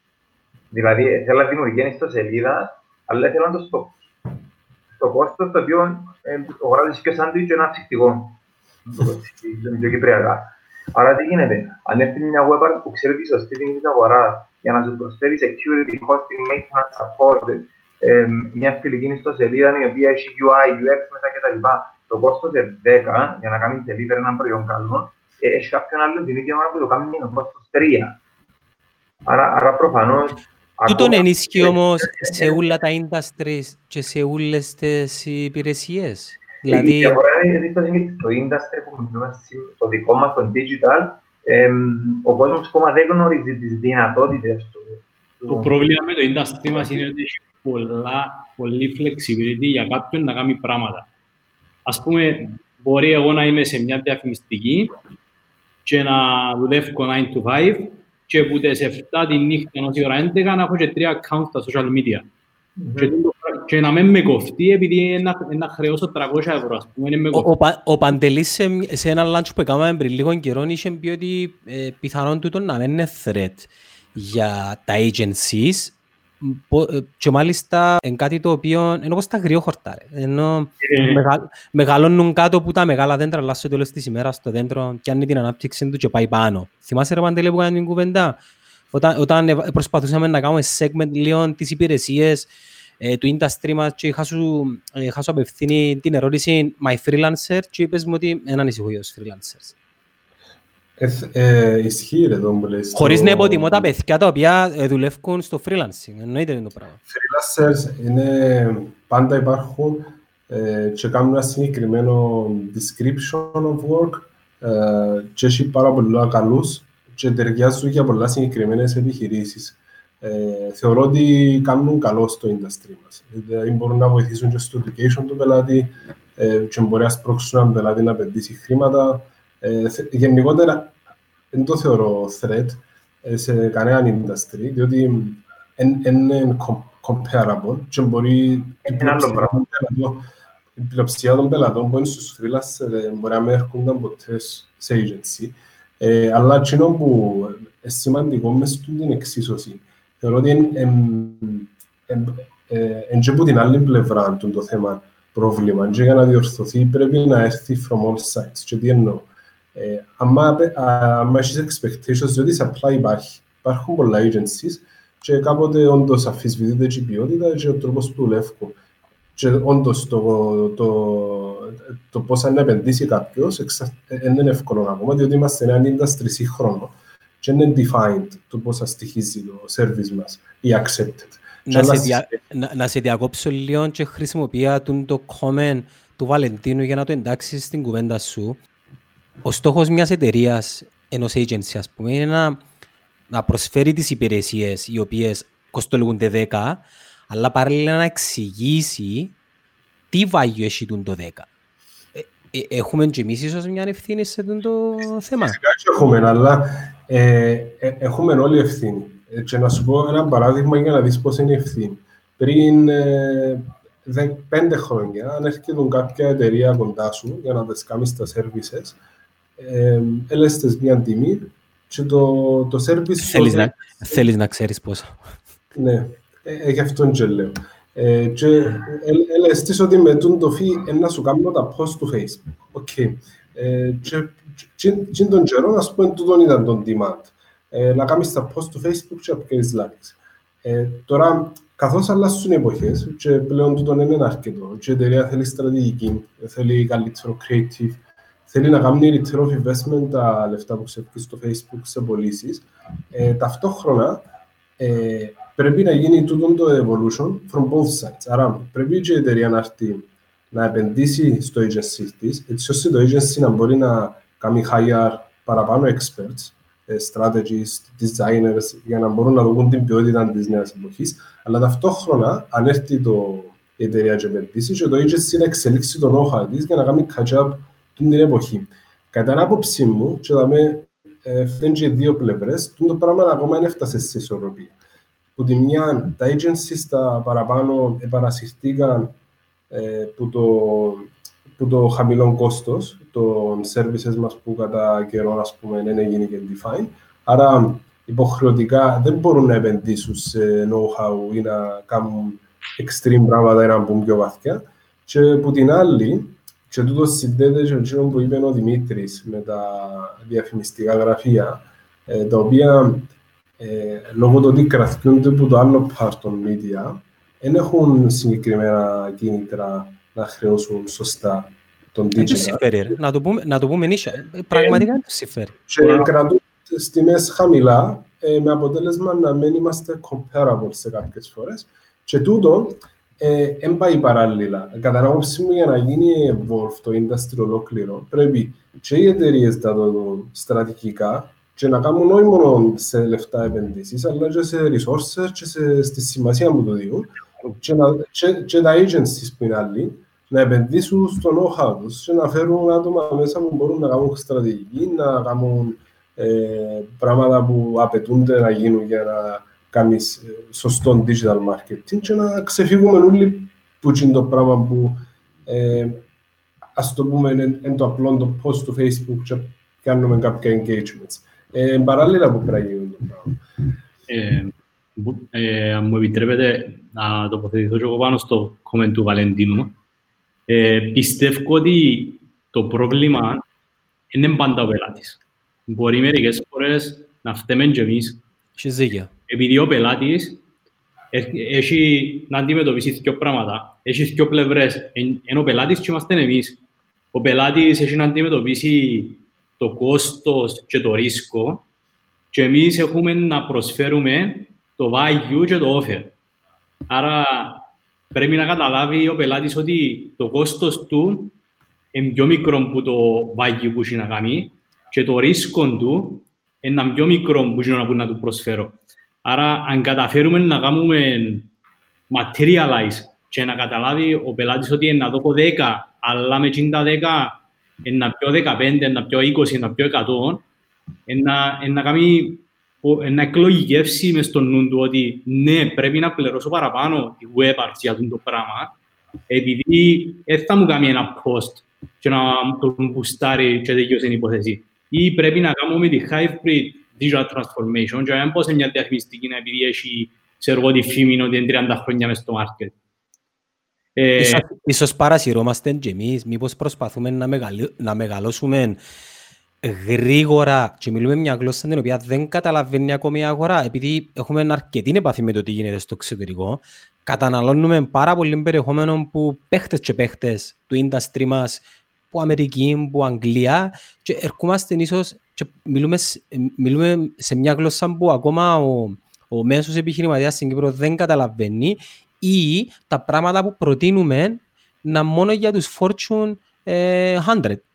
Δηλαδή, θέλω να δημιουργεί ιστοσελίδα, αλλά θέλω να το στο, στο κόστος το οποίο ε, το γράφεις και σαν το ένα ψυχτικό πιο κυπριακά. Άρα τι γίνεται, αν έρθει μια web που ξέρει τη σωστή τιμή της αγοράς για να σου προσφέρει security, hosting, maintenance, support, ε, μια φιλική ιστοσελίδα η οποία έχει UI, UX μέσα κτλ. Το κόστος είναι 10 για να κάνεις deliver ένα προϊόν καλό, ε, έχει κάποιον άλλο την ίδια ώρα που το κάνει είναι το κόστος 3. Άρα, άρα προφανώς Τούτον ενίσχυει όμως σε όλα τα industries και σε όλες τις υπηρεσίες. Δηλαδή... Η διαφορά είναι ότι στο industry που μιλούμε στο δικό μας, το digital, ο κόσμος ακόμα δεν γνωρίζει τις δυνατότητες του. Το πρόβλημα με το industry μας είναι ότι έχει πολλά, πολύ flexibility για κάποιον να κάνει πράγματα. Ας πούμε, μπορεί εγώ να είμαι σε μια διαφημιστική και να δουλεύω 9 to 5 και που τις 7 τη νύχτα ως η ώρα 11 να έχω και τρία accounts στα social media. Mm-hmm. Και και να μην με κοφτεί επειδή να χρεώσω 300 ευρώ. Ας πούμε, με ο, ο, ο Παντελής σε, σε ένα lunch που έκαναμε πριν λίγο καιρό είχε πει ότι ε, πιθανόν τούτο να μην είναι threat για τα agencies ε, και μάλιστα είναι κάτι το οποίο είναι όπως τα αγριόχορτα. Ενώ ε. μεγαλ, μεγαλώνουν κάτω που τα μεγάλα δέντρα αλλά στο τέλος της ημέρας το δέντρο και αν την ανάπτυξη του και πάει πάνω. Θυμάσαι ρε Παντελή που κάνουμε την κουβέντα; Όταν, όταν προσπαθούσαμε να κάνουμε segment λίγο τις υπηρεσίες ε, του industry μας και είχα σου, ε, είχα σου απευθύνει την ερώτηση My freelancer και είπες μου ότι δεν ανησυχώ για τους freelancers. Ε, ισχύει ρε τον που λες. Χωρίς να υποτιμώ τα παιδιά τα οποία δουλεύουν στο freelancing. Εννοείται το πράγμα. Freelancers είναι, πάντα υπάρχουν και κάνουν ένα συγκεκριμένο description of work και έχει πάρα πολλά καλούς και ταιριάζουν για πολλά συγκεκριμένες επιχειρήσεις. Ε, θεωρώ ότι κάνουν καλό στο industry μας. Δηλαδή μπορούν να βοηθήσουν και στο education του πελάτη ε, και μπορεί να σπρώξουν έναν πελάτη να επενδύσει χρήματα. Ε, γενικότερα, δεν το θεωρώ threat ε, σε κανένα industry, διότι είναι comparable και μπορεί η πλειοψηφία των πελατών που είναι στους freelance μπορεί να μην έρχονταν ποτέ σε agency. Ε, αλλά εκείνο που είναι σημαντικό μες στην εξίσωση θεωρώ ότι είναι και από την άλλη πλευρά του το θέμα πρόβλημα και για να διορθωθεί πρέπει να έρθει from all sides. Και τι εννοώ. Ε, άμα έχεις expectations, διότι σε απλά υπάρχει. Υπάρχουν πολλά agencies και κάποτε όντως αφισβητείται και η ποιότητα και ο τρόπος του δουλεύουν. Και όντως το, το, το πώς να επενδύσει κάποιος δεν είναι εύκολο ακόμα, διότι είμαστε ένα industry σύγχρονο και είναι defined το πώς θα στοιχίζει το service μας ή accepted. Να σε, δια, να, να σε διακόψω λίγο και χρησιμοποιώ το comment του Βαλεντίνου για να το εντάξει στην κουβέντα σου. Ο στόχος μιας εταιρείας, ενός agency ας πούμε, είναι να, να προσφέρει τις υπηρεσίες οι οποίες κοστολογούνται 10, αλλά παράλληλα να εξηγήσει τι βάγιο έχει το 10. Ε, ε, έχουμε και εμείς ίσως μια ευθύνη σε αυτό το θέμα. Φυσικά έχουμε, αλλά ε, ε, έχουμε όλοι ευθύνη. Ε, και να σου πω ένα παράδειγμα για να δεις πώς είναι η ευθύνη. Πριν ε, πέντε χρόνια, αν έρχεται κάποια εταιρεία κοντά σου για να της κάνεις τα services, ε, έλεες της μια τιμή και το, το service... Θέλεις, το... να, θέλεις να ξέρεις πόσα. Ναι, ε, γι' αυτόν και λέω. Ε, και έλεες της ότι με τόσο fee να σου κάνω τα post του Facebook. Ok. Okay. Ε, και τον καιρό, ας πούμε, τούτον ήταν τον demand. Ε, να κάνεις τα post του Facebook και να πιέσεις likes. Ε, τώρα, καθώς αλλάσουν οι εποχές και πλέον τούτον είναι αρκετό και η εταιρεία θέλει στρατηγική, θέλει καλύτερο creative, θέλει να κάνει return of investment τα λεφτά που ξεφύγει στο Facebook σε πωλήσεις. Ε, ταυτόχρονα ε, πρέπει να γίνει τούτο το evolution from both sides. Άρα πρέπει και η εταιρεία να έρθει να επενδύσει στο agency της, έτσι ώστε το agency να μπορεί να κάνει hire παραπάνω experts, ε, strategists, designers, για να μπορούν να δουν την ποιότητα της νέας εποχής. Αλλά ταυτόχρονα, αν έρθει το, η εταιρεία και επενδύσει, και το agency να εξελίξει τον όχα της για να κάνει catch-up την εποχή. Κατά την άποψή μου, και θα με ε, και δύο πλευρές, το πράγμα ακόμα δεν έφτασε σε ισορροπία. Που τη μια, τα agencies τα παραπάνω επανασυρθήκαν ε, που, το, που το χαμηλό κόστος των services μας που κατά καιρό ας πούμε, δεν έγινε και define. Άρα υποχρεωτικά δεν μπορούν να επενδύσουν σε know-how ή να κάνουν extreme πράγματα ή να μπουν πιο βαθιά. Και από την άλλη, και τούτος συνδέεται και αυτό που είπε ο Δημήτρης με τα διαφημιστικά γραφεία, ε, τα οποία ε, λόγω του ότι κρατιούνται από το άλλο part των media, δεν έχουν συγκεκριμένα κίνητρα να χρεώσουν σωστά τον digital. συμφέρει, να το πούμε, να το πούμε νύχια. Ε, πραγματικά δεν συμφέρει. Και κρατούν τις τιμές χαμηλά, ε, με αποτέλεσμα να μην είμαστε comparable σε κάποιες φορές. Και τούτο δεν ε, πάει παράλληλα. Κατά την άποψή μου, για να γίνει evolve το industry ολόκληρο, πρέπει και οι εταιρείες να το δουν στρατηγικά και να κάνουν όχι μόνο σε λεφτά επενδύσεις, αλλά και σε resources και σε, στη σημασία που το δίνουν και, να, και, και τα agencies που είναι άλλοι να επενδύσουν στο know-how τους και να φέρουν άτομα μέσα που μπορούν να κάνουν στρατηγική, να κάνουν ε, πράγματα που απαιτούνται να γίνουν για να κάνεις ε, σωστό digital marketing και να ξεφύγουμε όλοι που είναι το πράγμα που ε, ας το πούμε είναι το απλό το post του Facebook και κάνουμε κάποια engagements. Ε, παράλληλα που πρέπει να γίνουν το πράγμα. Ε, ε, αν μου επιτρέπετε να τοποθετηθώ και εγώ πάνω στο comment του Βαλεντίνου. Ε, πιστεύω ότι το πρόβλημα είναι πάντα ο πελάτης. Μπορεί μερικές φορές να φταίμε και εμείς. Επειδή ο πελάτης έχει να αντιμετωπίσει δύο πράγματα. Έχει δύο πλευρές. Ενώ ο πελάτης και είμαστε εμείς. Ο πελάτης έχει να αντιμετωπίσει το κόστος και το ρίσκο και εμείς έχουμε να προσφέρουμε το value και το offer. Άρα πρέπει να καταλάβει ο πελάτης ότι το κόστος του είναι πιο μικρό από το value που έχει να κάνει και το ρίσκο του είναι πιο μικρό που έχει να του προσφέρω. Άρα, αν καταφέρουμε να κάνουμε materialize και να καταλάβει ο πελάτης ότι είναι να δω 10, αλλά με 50 10 είναι να πιο 15, είναι να πιο 20, είναι να πιο 100, είναι να, είναι να κάνει να εκλογικεύσει μες στο νου του ότι ναι, πρέπει να πληρώσω παραπάνω τη web arts για το πράγμα, επειδή δεν θα μου κάνει ένα post και να τον μπουστάρει και τελειώσει την υπόθεση. Ή πρέπει να κάνουμε τη hybrid digital transformation και να πω σε μια διαφημιστική επειδή έχει ξέρω εγώ τη φήμη ότι είναι 30 χρόνια μες στο market. Ε, ίσως, ίσως παρασυρώμαστε και εμείς, μήπως προσπαθούμε να, μεγαλ, να μεγαλώσουμε γρήγορα και μιλούμε μια γλώσσα την οποία δεν καταλαβαίνει ακόμη η αγορά επειδή έχουμε αρκετή επαφή με το τι γίνεται στο εξωτερικό καταναλώνουμε πάρα πολύ περιεχόμενο που παίχτες και παίχτες του industry μας που Αμερική, που Αγγλία και ερχόμαστε ίσως και μιλούμε, μιλούμε σε μια γλώσσα που ακόμα ο, ο μέσος επιχειρηματίας στην Κύπρο δεν καταλαβαίνει ή τα πράγματα που προτείνουμε να μόνο για τους Fortune 100 ε,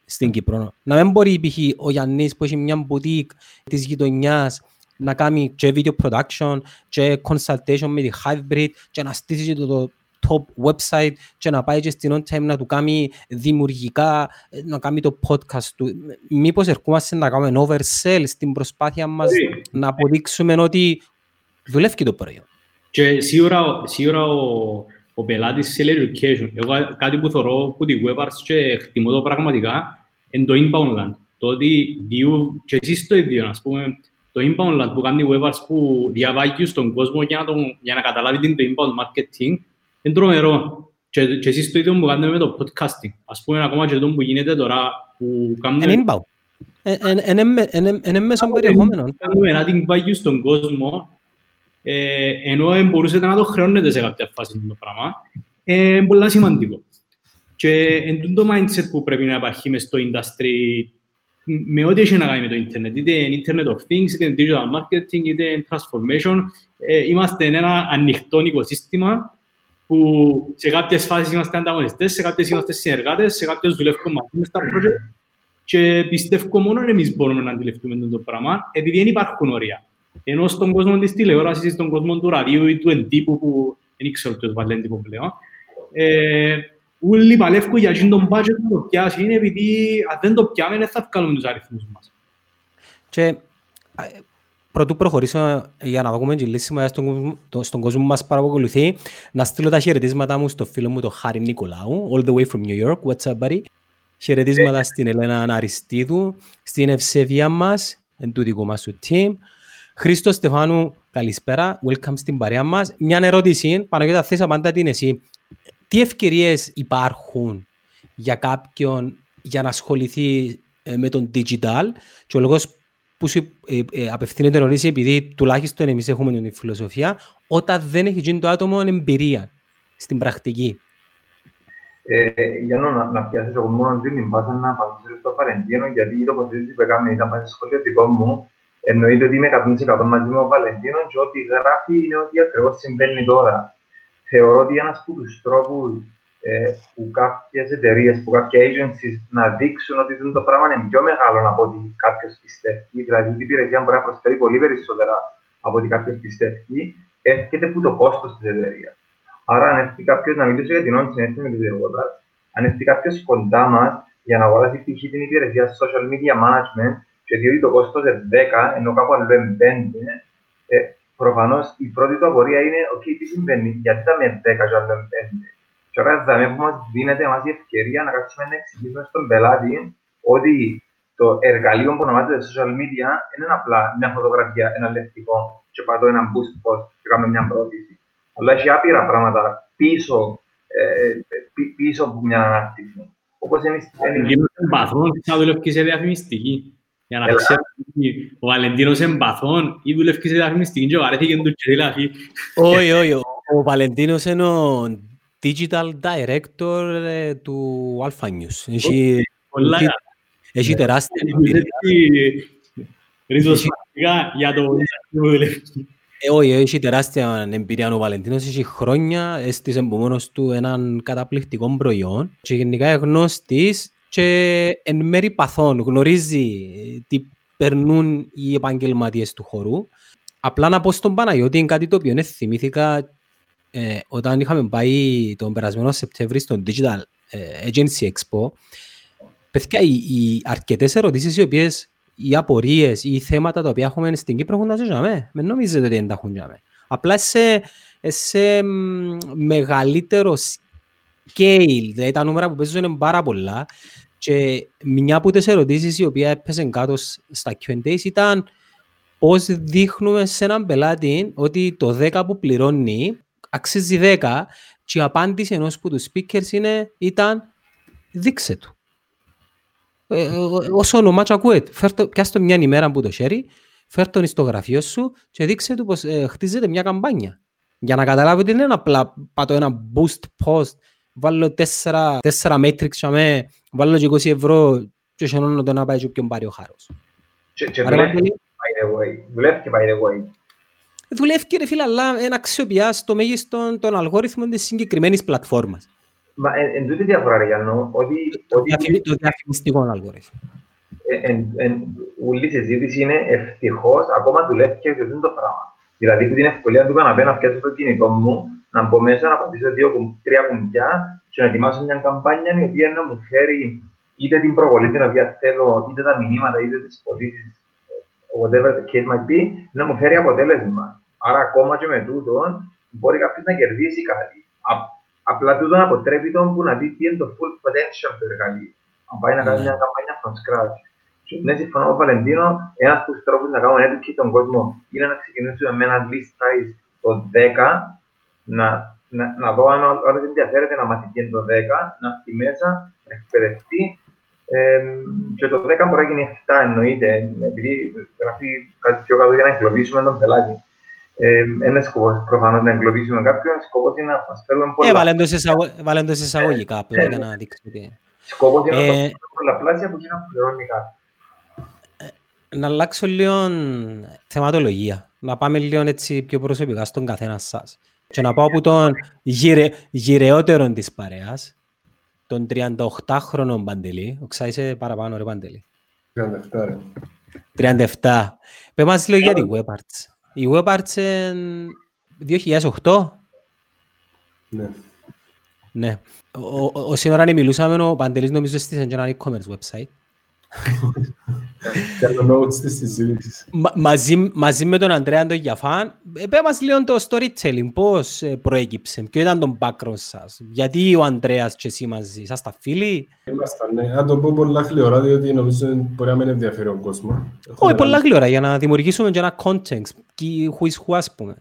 στην Κύπρο. Να μην μπορεί π.χ. ο Γιάννης που έχει μια μπουτίκ της γειτονιάς να κάνει και video production και consultation με τη hybrid και να στήσει το, το top website και να πάει και στην on time να του κάνει δημιουργικά, να κάνει το podcast του. Μήπως ερχόμαστε να κάνουμε oversell στην προσπάθεια μας yeah. να αποδείξουμε ότι δουλεύει το προϊόν. Και σίγουρα, σίγουρα ο, ο πελάτης σε education. Εγώ κάτι που θεωρώ που τη web και χτιμώ το πραγματικά είναι το inbound land. Το ότι διού, και εσείς το ίδιο, ας πούμε, το inbound land που κάνει web που διαβάγει στον κόσμο για να, τον, για να καταλάβει την το inbound marketing είναι τρομερό. Και, και εσείς το ίδιο που κάνουμε με το podcasting. Ας πούμε, ακόμα και το που γίνεται τώρα που κάνουμε... Είναι inbound. Είναι μέσω περιεχόμενο. Κάνουμε ένα value στον κόσμο ε, ενώ μπορούσατε να το χρεώνετε σε κάποια φάση το πράγμα, ε, είναι πολύ σημαντικό. Και είναι το mindset που πρέπει να υπάρχει μες στο industry με ό,τι έχει να κάνει με το ίντερνετ, είτε Internet of Things, είτε digital marketing, είτε transformation. Ε, είμαστε ένα ανοιχτό οικοσύστημα που σε κάποιες φάσεις είμαστε ανταγωνιστές, σε κάποιες είμαστε συνεργάτες, σε κάποιες δουλεύουμε μαζί μες στα project και πιστεύω μόνο εμείς μπορούμε να αντιληφθούμε το πράγμα, επειδή δεν υπάρχουν όρια. Ενώ στον κόσμο της τηλεόρασης ή στον κόσμο του ραδίου ή του εντύπου που δεν ξέρω ποιος βάλει εντύπου πλέον, ε, όλοι παλεύουν για τον budget να το πιάσει, είναι επειδή αν δεν το πιάμε δεν θα βγάλουμε τους αριθμούς μας. Και πρωτού προχωρήσω για να δούμε τη λύση μου στον, στον κόσμο που μας παρακολουθεί, να στείλω τα χαιρετίσματα μου στο φίλο μου τον Χάρη Νικολάου, all the way from New York, what's up buddy; Χαιρετίσματα στην Ελένα Αριστίδου, στην ευσεβία μας, εν του δικού μας του team. Χρήστος Στεφάνου, καλησπέρα. Welcome στην παρέα μας. Μια ερώτηση, Παναγιώτα, θες απάντα την εσύ. Τι ευκαιρίες υπάρχουν για κάποιον για να ασχοληθεί ε, με τον digital; Και ο λόγος που σου ε, ε, απευθύνεται ερώτηση επειδή τουλάχιστον εμείς έχουμε την φιλοσοφία όταν δεν έχει γίνει το άτομο εμπειρία στην πρακτική. Ε, για να, να πιάσεις εγώ μόνος την βάση να απαντήσω στο παρεντίνο γιατί το τοποθέτηση που έκαμε ήταν μέσα στο σχολείο δικό μου Εννοείται ότι είμαι 100% μαζί με ο Βαλεντίνος και ό,τι γράφει είναι ότι ακριβώς συμβαίνει τώρα. Θεωρώ ότι ένας από τους τρόπους ε, που κάποιες εταιρείες, που κάποια agencies να δείξουν ότι το πράγμα είναι πιο μεγάλο από ότι κάποιο πιστεύει, δηλαδή η υπηρεσία μπορεί να προσφέρει πολύ περισσότερα από ότι κάποιο πιστεύει, έρχεται από το κόστος της εταιρείας. Άρα, αν έρθει κάποιος να μιλήσει για την όνειρο έτσι με τη αν έρθει κάποιος κοντά μας για να αγοράσει την υπηρεσία social media management, και διότι το κόστος είναι 10, ενώ κάπου άλλο είναι 5, ε, προφανώς η πρώτη του απορία είναι «ΟΚ, τι συμβαίνει, γιατί θα με 10 και άλλο είναι 5». Και όταν θα που μας δίνεται μας η ευκαιρία να κάτσουμε να εξηγήσουμε στον πελάτη ότι το εργαλείο που ονομάζεται social media είναι απλά μια φωτογραφία, ένα λεπτικό και πατώ ένα boost post και κάνουμε μια πρόταση. Αλλά έχει άπειρα πράγματα πίσω, ε, πίσω από μια ανάρτηση. Όπως είναι... Είναι παθόν, θα δουλεύει σε διαφημιστική. Για να ξέρω ο Βαλεντίνος εμπαθών ή δουλεύει σε διαφημιστική και βαρέθηκε του και δηλαδή. Όχι, όχι. Ο Βαλεντίνος είναι ο Digital Director ε, του Alpha News. Έχει τεράστια εμπειρία. Ριζοσπαστικά για το δουλεύει. Ε, όχι, έχει τεράστια εμπειρία ο Βαλεντίνος, έχει χρόνια, έστησε από μόνος του έναν καταπληκτικό προϊόν και γενικά είναι γνώστης και εν μέρει παθών γνωρίζει τι περνούν οι επαγγελματίες του χώρου Απλά να πω στον Παναγιώτη είναι κάτι το οποίο είναι θυμήθηκα ε, όταν είχαμε πάει τον περασμένο Σεπτέμβρη στο Digital ε, Agency Expo. Παιδιά, οι, οι αρκετές ερωτήσεις οι οποίες οι απορίες ή οι θέματα τα οποία έχουμε στην Κύπρο έχουν τα ζωσιαμε. Με νομίζετε ότι δεν τα έχουν ζωσιαμε. Απλά σε, σε μεγαλύτερο scale, δηλαδή τα νούμερα που παίζουν είναι πάρα πολλά και μια από τις ερωτήσεις οι οποίες έπαιζαν κάτω στα Q&A ήταν πώς δείχνουμε σε έναν πελάτη ότι το 10 που πληρώνει αξίζει 10 και η απάντηση ενός από τους speakers είναι, ήταν δείξε του. Ε, ε όσο όνομα και ακούεται, πιάστο μια ημέρα που το χέρι, φέρ τον στο γραφείο σου και δείξε του πως ε, χτίζεται μια καμπάνια. Για να καταλάβει ότι δεν είναι απλά πατώ ένα boost post, βάλω τέσσερα, τέσσερα matrix και με, βάλω και 20 ευρώ και σενώνω το να πάει και ποιον πάρει ο χάρος. Και, και βλέπει, by the way. Δουλεύει και by the way. Δουλεύει και ρε φίλε, αλλά είναι αξιοποιά στο μέγιστο των αλγόριθμων της συγκεκριμένης πλατφόρμας. Μα εν, εν τούτη διαφορά, ρε Γιάννο, ότι... Το, ότι, το διαφημιστικό αλγόριθμο. Εν, εν, ούλη συζήτηση είναι ευτυχώς, ακόμα δουλεύει και αυτό το πράγμα. Δηλαδή, που την ευκολία του καναπέ να φτιάξω το κινητό μου, να μπω μέσα, να πατήσω δύο, τρία κουμπιά και να ετοιμάσω μια καμπάνια η οποία να μου φέρει είτε την προβολή την οποία θέλω, είτε τα μηνύματα, είτε τις πωλήσεις whatever the case might be, να μου φέρει αποτέλεσμα. Άρα, ακόμα και με τούτο, μπορεί κάποιος να κερδίσει κάτι. απλά τούτο να αποτρέπει τον που να δει τι είναι το full potential του εργαλείου. Αν πάει να κάνει μια καμπάνια from scratch. Και ναι, συμφωνώ με τον Βαλεντίνο, ένας από τους τρόπους να κάνουμε educate τον κόσμο είναι να ξεκινήσουμε με ένα list size το 10, να, να, να δω αν ο άλλο ενδιαφέρεται να μάθει το 10, να έρθει μέσα, να εκπαιδευτεί και το 10 μπορεί να γίνει 7 εννοείται, επειδή γράφει κάτι πιο κάτω για να εγκλωβίσουμε τον πελάτη. Ένας σκοπός προφανώς να εγκλωβίσουμε κάποιον, σκοπός είναι να μας φέρουμε πολλά. Ε, βάλε το εισαγωγικά απλά για να δείξει ότι. Σκοπός είναι να μα φέρουμε πολλαπλάσια που να πληρώνει κάτι. Να αλλάξω λίγο θεματολογία. Να πάμε λίγο έτσι πιο προσωπικά στον καθένας σας. Και να πάω από τον γυρε, γυρεότερο της παρέας, τον 38χρονο Παντελή. Ο Ξάισε παραπάνω ρε Παντελή. 37 ρε. 37. Πες μας λίγο για τη WebArts. Η WebArts είναι 2008. Ναι. Ναι. Όση ώρα μιλούσαμε, ο Παντελής νομίζω στήσε ένα e-commerce website. Μαζί με τον Αντρέα τον Γιαφάν, πέ μας λίγο το storytelling, πώς ε, προέκυψε, ποιο ήταν το background σας, γιατί ο Αντρέας και εσύ μαζί, σας τα φίλοι; Ήμασταν, ναι, να το πω πολλά γλυόρα, διότι νομίζω μπορεί να μην ενδιαφέρει ο κόσμος. Όχι, πολλά γλυόρα, για να δημιουργήσουμε και ένα context, who is who, ας πούμε.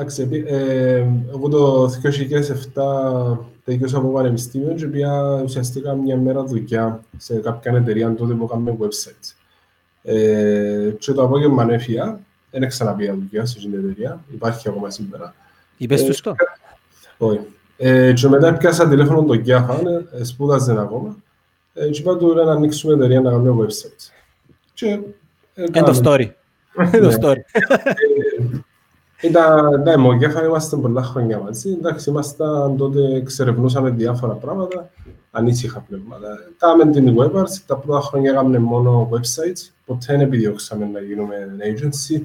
Εντάξει, ε, εγώ το 2007 τελειώσα από πανεπιστήμιο και πήγα ουσιαστικά μια μέρα δουλειά σε κάποια εταιρεία τότε που κάνουμε websites. Ε, και το απόγευμα ανέφυγα, δεν ξαναπήγα δουλειά σε αυτή την εταιρεία, υπάρχει ακόμα σήμερα. Είπες τους το; Όχι. Ε, και μετά πιάσα τηλέφωνο τον Κιάφαν, ε, σπούδαζε ακόμα, ε, και είπα του να ανοίξουμε εταιρεία να κάνουμε websites. Και, ε, το story. το story. Ήταν, ναι, μου Κέφα είμαστε πολλά χρόνια μαζί. Εντάξει, ήμασταν τότε, εξερευνούσαμε διάφορα πράγματα, ανήσυχα πνεύματα. Κάμε την WebArts, τα πρώτα χρόνια έκαμε μόνο websites, ποτέ δεν επιδιώξαμε να γίνουμε agency.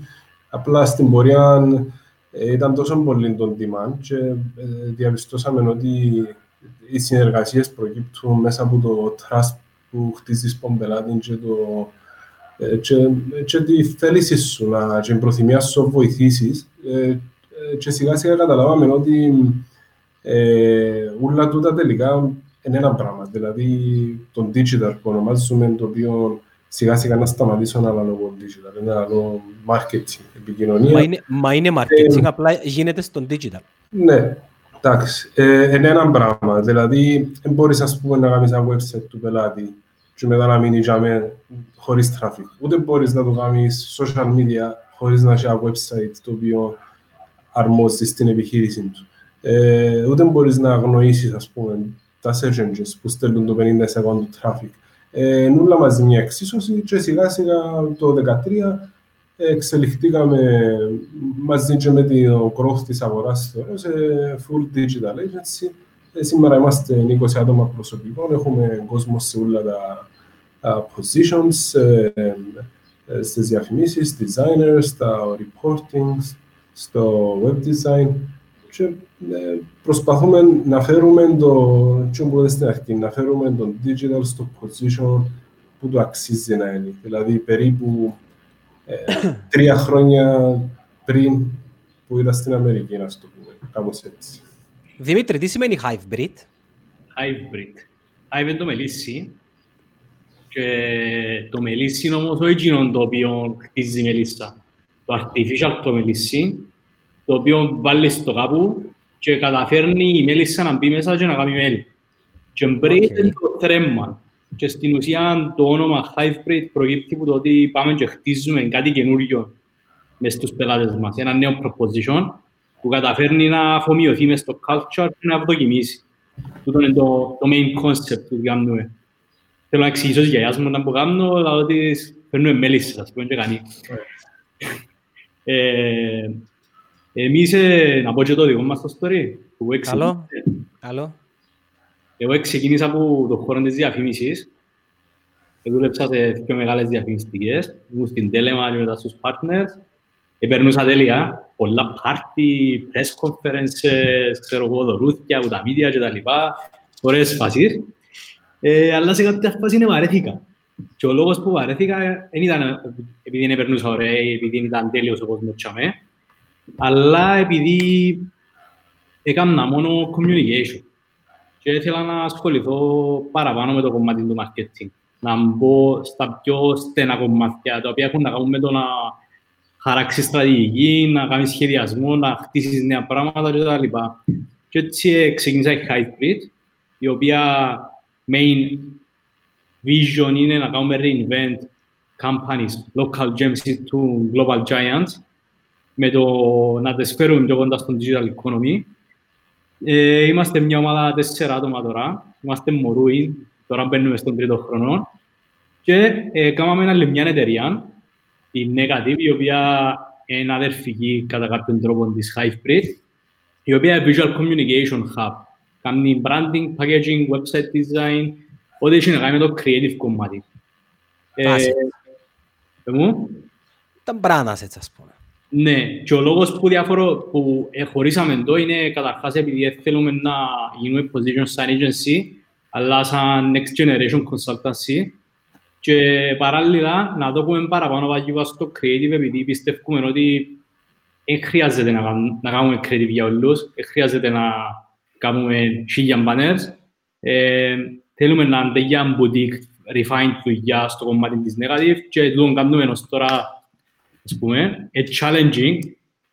Απλά στην πορεία ε, ήταν τόσο πολύ τον demand και ε, διαπιστώσαμε ότι οι συνεργασίες προκύπτουν μέσα από το trust που χτίζεις τον πελάτη και το ε, και, και τη θέληση σου να, και την προθυμία σου να βοηθήσεις ε, και σιγά σιγά καταλάβαμε ότι ε, όλα τούτα τελικά είναι ένα πράγμα. Δηλαδή, το digital που ονομάζουμε, το οποίο σιγά σιγά να σταματήσω να λόγω digital, ένα άλλο marketing, επικοινωνία. Μα είναι, μα είναι marketing, ε, απλά γίνεται στο digital. Ναι, εντάξει. Ε, είναι ένα πράγμα. Δηλαδή, δεν μπορείς ας πούμε, να κάνεις ένα website του πελάτη και μετά να μείνει για μένα χωρίς traffic. Ούτε μπορείς να το κάνεις social media χωρίς να έχει ένα website το οποίο αρμόζει στην επιχείρηση του. Ε, ούτε μπορείς να αγνοήσεις, ας πούμε, τα search engines που στέλνουν το 50% του traffic. Ε, νουλα μαζί μια εξίσωση και σιγά σιγά το 2013 εξελιχθήκαμε μαζί και με το growth της αγοράς σε full digital agency. Ε, σήμερα είμαστε 20 άτομα προσωπικών, έχουμε κόσμο σε όλα τα uh, positions, uh, ε, στις διαφημίσεις, designers, στα reporting, στο web design και ε, προσπαθούμε να φέρουμε το, τι που στην αρχή, να φέρουμε τον digital στο position που το αξίζει να είναι. Δηλαδή περίπου ε, τρία χρόνια πριν που ήταν στην Αμερική, να το πούμε, κάπως έτσι. Δημήτρη, τι σημαίνει hybrid? Hybrid. Hybrid το μελίσι. Και το μελίσι είναι όμως όχι εκείνο το οποίο χτίζει η μελίσσα. Το artificial το μελίσι, το οποίο βάλει στο κάπου και καταφέρνει η μέλισσα να μπει μέσα και να κάνει μέλι. Και μπρέει okay. το θρέμμα. Και στην ουσία το όνομα Hybrid προκύπτει από το ότι πάμε και χτίζουμε κάτι καινούριο μες στους πελάτες μας. Ένα νέο proposition που καταφέρνει να αφομοιωθεί μες στο culture και να αποδοκιμήσει. Αυτό είναι το, το main concept που κάνουμε. Θέλω να εξηγήσω στις γιαγιάς μου να που κάνω, αλλά ότι φέρνουμε μέλισσες, ας πούμε, και κανεί. ε, εμείς, ε, να πω και το δικό μας το story. Που Καλό, καλό. Εγώ ξεκίνησα από το χώρο της διαφήμισης. Δούλεψα σε πιο μεγάλες διαφημιστικές. Ήμουν στην Τέλεμα και μετά στους partners. Επέρνουσα τέλεια. Πολλά πάρτι, press conferences, ξέρω εγώ, δωρούθια, από τα media και τα λοιπά. Ωραίες φάσεις. Ε, αλλά σε κάποια φάση είναι βαρέθηκα. Και ο λόγος που βαρέθηκα δεν ήταν επειδή είναι περνούσα ωραία, επειδή ήταν τέλειος ο κόσμος τσάμε, αλλά επειδή έκανα μόνο communication και ήθελα να ασχοληθώ παραπάνω με το κομμάτι του marketing. Να μπω στα πιο στενά κομμάτια, τα οποία έχουν να κάνουν με το να χαράξεις στρατηγική, να κάνεις σχεδιασμό, να χτίσεις νέα πράγματα κτλ. Και έτσι ξεκίνησα η Hybrid, η οποία main vision είναι να κάνουμε reinvent companies, local gems to global giants, με το να τις φέρουμε πιο κοντά στον digital economy ε, είμαστε μια ομάδα τέσσερα άτομα τώρα. Είμαστε μωρούι, τώρα μπαίνουμε στον τρίτο χρόνο. Και ε, κάναμε άλλη μια εταιρεία, η Negative, η οποία είναι αδερφική κατά κάποιον τρόπο της Hybrid, η οποία είναι Visual Communication Hub. Κάνει branding, packaging, website design, ό,τι έχει να κάνει με το creative κομμάτι. Ε, ε, μου; Τα μπράνας έτσι ας πούμε. Ναι, και ο λόγος που, διαφορο, που χωρίσαμε εδώ είναι καταρχάς επειδή θέλουμε να γίνουμε position σαν agency, αλλά σαν next generation consultancy και παράλληλα να το πούμε παραπάνω βαγιούβα στο creative επειδή πιστεύουμε ότι δεν χρειάζεται να, να κάνουμε creative για όλους, δεν χρειάζεται να κάνουμε χίλια banners. Ε, θέλουμε να αντέχει για boutique refined δουλειά στο κομμάτι της negative και το κάνουμε ως τώρα ας πούμε, είναι challenging,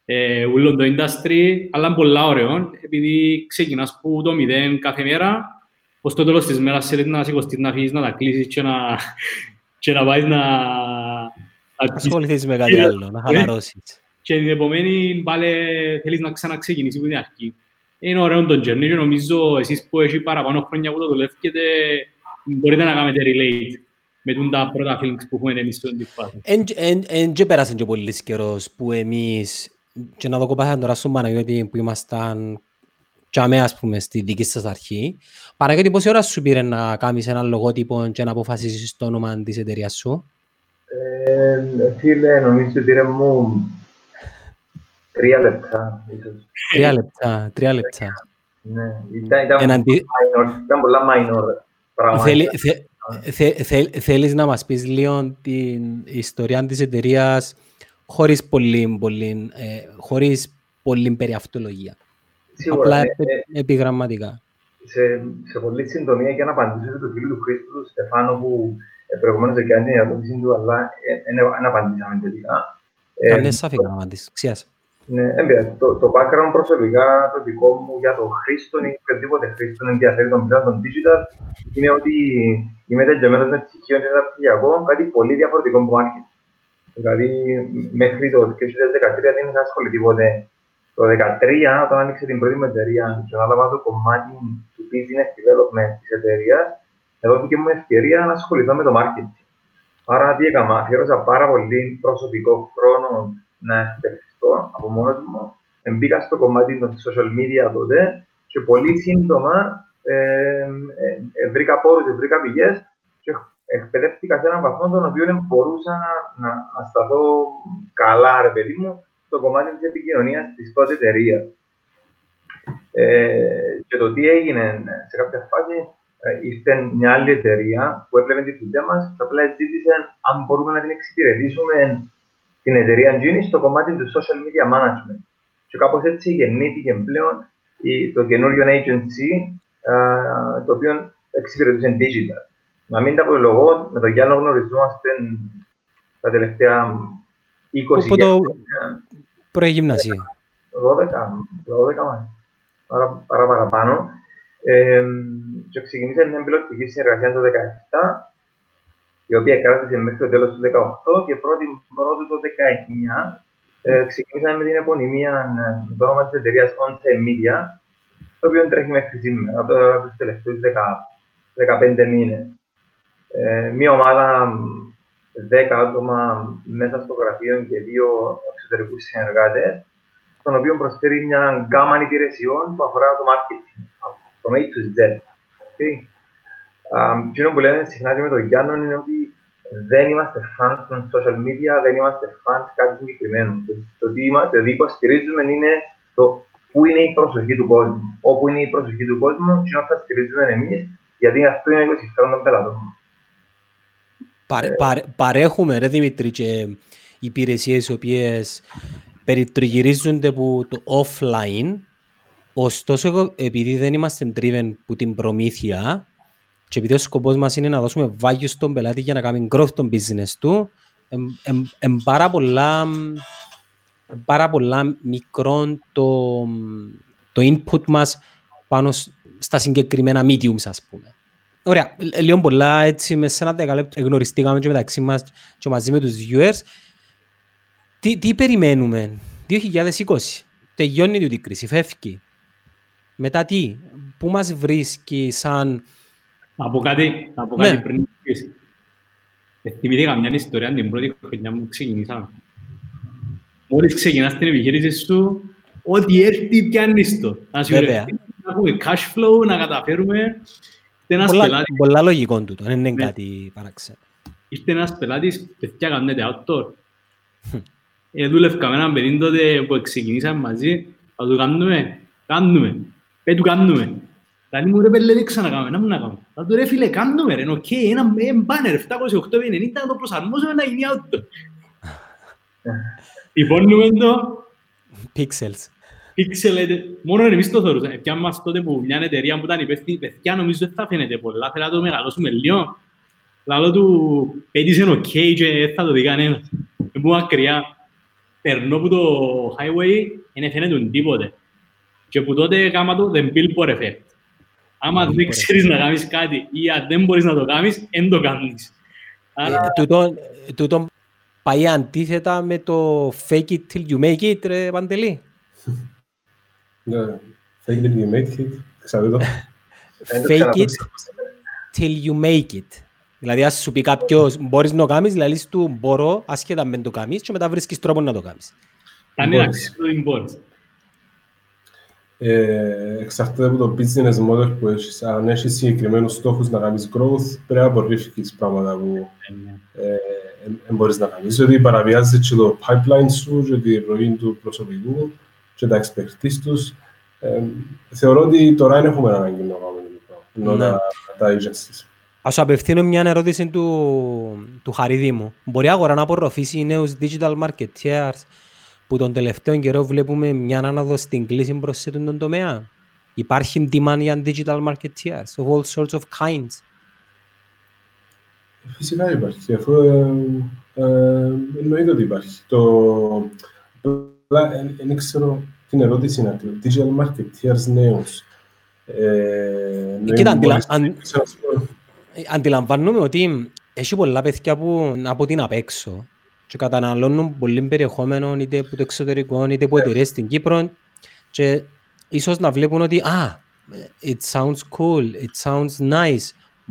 ε, όλο το industry, αλλά πολλά ωραίο, επειδή ξεκινάς που το μηδέν κάθε μέρα, ως το τέλος της μέρας θέλεις να σηκωστείς, να φύγεις, να τα κλείσεις και να, και να πάεις να... Ασχοληθείς με κάτι άλλο, να χαλαρώσεις. Και την επομένη πάλι θέλεις να ξαναξεκινήσεις από την αρχή. Είναι ωραίο το journey και νομίζω εσείς που έχει παραπάνω χρόνια που το δουλεύετε μπορείτε να κάνετε relate με τα πρώτα feelings που έχουμε εμείς στον φάση. Εν και πέρασε και πολύς καιρός που εμείς και να το κοπάσαμε τώρα στον Παναγιώτη που ήμασταν και ας πούμε στη δική σας αρχή. Παναγιώτη πόση ώρα σου πήρε να κάνεις ένα λογότυπο και να αποφασίσεις το όνομα της εταιρείας σου; Ε, φίλε, νομίζω πήρε μου τρία λεπτά. Τρία λεπτά, τρία λεπτά. Ναι, ήταν, ήταν, minor, ήταν πολλά minor πράγματα. Θέλεις να μας πεις λίγο την ιστορία της εταιρείας χωρίς πολύ, πολύ, ε, χωρίς πολύ περιαυτολογία. Απλά ναι, ε, επιγραμματικά. Σε, σε πολύ συντομία για να απαντήσω το φίλο του Χρήστου του Στεφάνου που ε, προηγουμένως έκανε την ερώτηση του, αλλά δεν απαντήσαμε τελικά. Κάνε σαφή να απαντήσεις. Ξιάσε. Ναι, έμπειρα. Το, το background προσωπικά το δικό μου για το χρήστο ή οποιοδήποτε χρήστο ενδιαφέρει τον πλέον τον digital είναι ότι είμαι τελειωμένος με στοιχείο και ένα κάτι πολύ διαφορετικό από marketing. Δηλαδή, μέχρι το 2013 δεν είχα ασχοληθεί ποτέ. Το 2013, όταν άνοιξε την πρώτη μου εταιρεία και ανάλαβα το κομμάτι του business development της εταιρείας, δόθηκε μου ευκαιρία να ασχοληθώ με το marketing. Άρα, τι έκανα, αφιέρωσα πάρα πολύ προσωπικό χρόνο να εκπαιδευτώ από μόνος μου. Μπήκα στο κομμάτι των social media τότε και πολύ σύντομα ε, ε, βρήκα πόρους, βρήκα πηγές και εκπαιδεύτηκα σε έναν βαθμό τον οποίο μπορούσα να, να, να σταθώ καλά, ρε παιδί μου, στο κομμάτι της επικοινωνίας της τότε εταιρείας. Ε, και το τι έγινε σε κάποια φάση, ε, ήρθε μια άλλη εταιρεία που έβλεπε τη δουλειά μας και απλά ζήτησε αν μπορούμε να την εξυπηρετήσουμε την εταιρεία Gini στο κομμάτι του social media management. Και κάπως έτσι γεννήθηκε πλέον το καινούριο agency ε, το οποίο εξυπηρετούσε digital. Να μην τα απολογώ, με τον Γιάννο γνωριζόμαστε τα τελευταία 20 χρόνια. Το προεγυμνασία. 12, 12 παρά, παρά παραπάνω. Ε, και ξεκινήσε μια πιλωτική συνεργασία το 2017, η οποία κράτησε μέχρι το τέλος του 2018 και πρώτη πρώτη το 2019 ε, ξεκινήσαμε με την επωνυμία με το όνομα της εταιρείας OnSite Media, το οποίο τρέχει μέχρι σήμερα, από τους τελευταίους 15 μήνες. Ε, μια ομάδα 10 άτομα μέσα στο γραφείο και δύο εξωτερικούς συνεργάτες, στον οποίο προσφέρει μια γκάμα υπηρεσιών που αφορά το marketing, το A to Z. Okay. Um, που λέμε συχνά και με τον Γιάννο είναι ότι δεν είμαστε fans των social media, δεν είμαστε fans κάτι συγκεκριμένο. Το ότι είμαστε, δηλαδή υποστηρίζουμε είναι το πού είναι η προσοχή του κόσμου. Όπου είναι η προσοχή του κόσμου, και θα στηρίζουμε εμείς, γιατί αυτό είναι το συμφέρον των πελατών μα. Παρε, παρε, παρέχουμε, ρε Δημήτρη, και υπηρεσίες οι οποίες περιτριγυρίζονται από το offline, ωστόσο επειδή δεν είμαστε driven από την προμήθεια και επειδή ο σκοπός μας είναι να δώσουμε value στον πελάτη για να κάνουμε growth των business του, είναι πάρα πολλά, πάρα πολλά μικρό το, το input μας πάνω στα συγκεκριμένα mediums, ας πούμε. Ωραία, λίγο πολλά έτσι, μέσα σε ένα δεκαλέπτο γνωριστήκαμε και μεταξύ μας και μαζί με τους viewers τι, τι περιμένουμε, 2020, τελειώνει την κρίση, φεύγει. Μετά τι, πού μας βρίσκει σαν... Να πω κάτι, να πω κάτι ναι. πριν Θυμήθηκα μια ιστορία την πρώτη χρονιά μου ξεκινήσαμε. Μόλις ξεκινάς την επιχείρηση σου, ό,τι έρθει πιάνεις το. Να σου να έχουμε cash flow, να καταφέρουμε. Πολλά, πολλά λογικό τούτο, δεν είναι ναι. κάτι παράξενο. Ήρθε ένας πελάτης, παιδιά κάνετε outdoor. ε, δούλευκα με έναν παιδί τότε που ξεκινήσαμε μαζί, θα το κάνουμε, κάνουμε, πέ του κάνουμε. Λαλή μου ρε πέλε δεν ξανακάμε, να μην να κάνουμε. Θα του ρε φίλε κάνουμε ρε, οκ, ένα μπάνερ 728 να το προσαρμόσουμε να γίνει auto. Υπόνουμε το... Pixels. Pixel, μόνο εμείς το θεωρούσαμε. Πιάν μας τότε που μια εταιρεία που ήταν υπεύθυνη, παιδιά νομίζω δεν θα φαίνεται πολλά, θέλω να το μεγαλώσουμε λίγο. Λαλό του πέτησε οκ και θα το δει κανένας. Είναι μακριά περνώ από το highway, δεν φαίνεται τίποτε. Και που τότε έκανα το the billboard effect. Άμα δεν ξέρεις να κάνεις κάτι ή αν δεν μπορείς να το κάνεις, δεν το κάνεις. Άρα... Ε, τούτο πάει αντίθετα με το fake it till you make it, ρε Παντελή. Ναι, fake it till you make it, ξέρω το. Fake it till you make it. Δηλαδή, αν σου πει κάποιος, μπορείς να το κάνεις, δηλαδή του μπορώ, ασχέτα με το κάνεις και μετά βρίσκεις τρόπο να το κάνεις. Αν είναι αξιόλογο, μπορείς. Ε, εξαρτάται από το business model που έχεις. Αν έχεις συγκεκριμένους στόχους να κάνεις growth, πρέπει να απορρίφεις πράγματα που δεν μπορείς να κάνεις. Δηλαδή, παραβιάζεις και το pipeline σου και τη ροή του προσωπικού και τα expertise τους. Ε, θεωρώ ότι τώρα δεν έχουμε ανάγκη να κάνουμε το πράγμα, τα agencies. Ας σου απευθύνω μια ερώτηση του, του Χαριδίμου. Μπορεί αγορά να απορροφήσει νέους digital marketeers που τον τελευταίο καιρό βλέπουμε μια άνοδο στην κλίση προς τον τομέα; Υπάρχει demand για digital marketeers of all sorts of kinds; Φυσικά υπάρχει, αφού ε, ε, εννοείται ότι υπάρχει. Το, δεν ξέρω την ερώτηση είναι Digital marketeers νέους. Ε, Κοίτα, αν, αντιλαμβάνομαι ότι έχει πολλά παιδιά που από την απ' έξω και καταναλώνουν πολύ περιεχόμενο είτε από το εξωτερικό είτε από εταιρείες στην Κύπρο και ίσως να βλέπουν ότι «Α, it sounds cool, it sounds nice,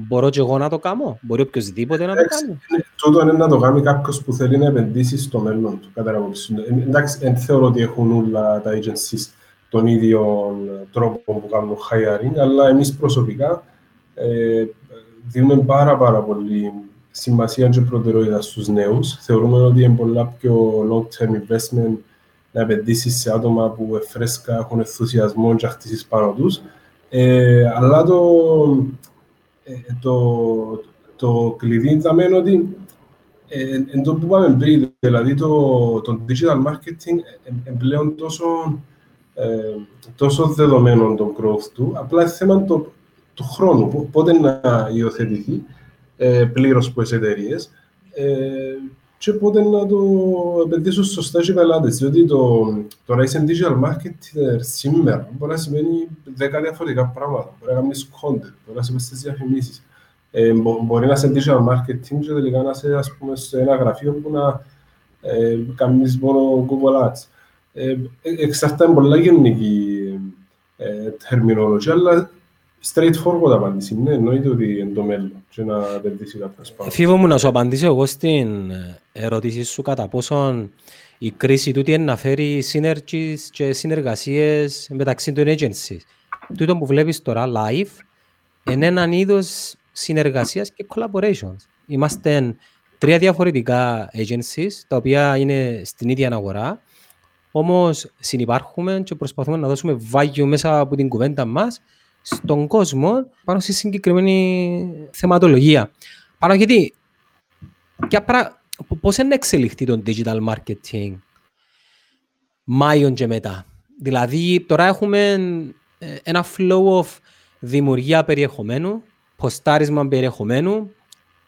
μπορώ και εγώ να το κάνω, μπορεί οποιοδήποτε να το κάνει». Τούτο είναι να το κάνει κάποιος που θέλει να επενδύσει στο μέλλον του, κατά ε, Εντάξει, δεν θεωρώ ότι έχουν όλα τα agencies τον ίδιο τρόπο που κάνουν hiring, αλλά εμείς προσωπικά ε, δίνουμε πάρα πάρα πολύ σημασία και προτεραιότητα στους νέους. Θεωρούμε ότι είναι πολλά πιο long-term investment να επενδύσεις σε άτομα που φρέσκα έχουν ενθουσιασμό και χτίσεις πάνω τους. Ε, αλλά το, ε, το, το κλειδί ήταν ότι ε, εν το που είπαμε πριν, δηλαδή το, το digital marketing είναι πλέον τόσο, ε, τόσο δεδομένο το growth του, απλά είναι θέμα του, του χρόνου, πότε να υιοθετηθεί ε, πλήρως από τις εταιρείες. Ε, και πότε να το επενδύσουν σωστά και οι πελάτες. Διότι το, το να είσαι digital marketer σήμερα μπορεί να σημαίνει δέκα διαφορετικά πράγματα. Μπορεί να κάνεις content, μπορεί να σημαίνει στις διαφημίσεις. Ε, μπορεί να είσαι digital marketing και τελικά να είσαι ας πούμε, σε ένα γραφείο που να ε, κάνεις μόνο Google Ads. Ε, εξαρτάται πολλά γενική ε, τερμινολογία, αλλά straightforward απάντηση. Ναι, εννοείται ότι είναι το μέλλον και να επενδύσει κάποιος πάνω. Φίβο μου να σου απαντήσω εγώ στην ερώτηση σου κατά πόσον η κρίση τούτη είναι να φέρει synergies και συνεργασίες μεταξύ των agencies. Τούτο που βλέπεις τώρα live είναι έναν είδος συνεργασίας και collaborations. Είμαστε τρία διαφορετικά agencies, τα οποία είναι στην ίδια αγορά, όμως συνυπάρχουμε και προσπαθούμε να δώσουμε value μέσα από την κουβέντα μας στον κόσμο πάνω στη συγκεκριμένη θεματολογία. Πάνω γιατί, πρα... πώς είναι εξελιχθεί το digital marketing Μάιον και μετά; Δηλαδή, τώρα έχουμε ε, ένα flow of δημιουργία περιεχομένου, ποστάρισμα περιεχομένου,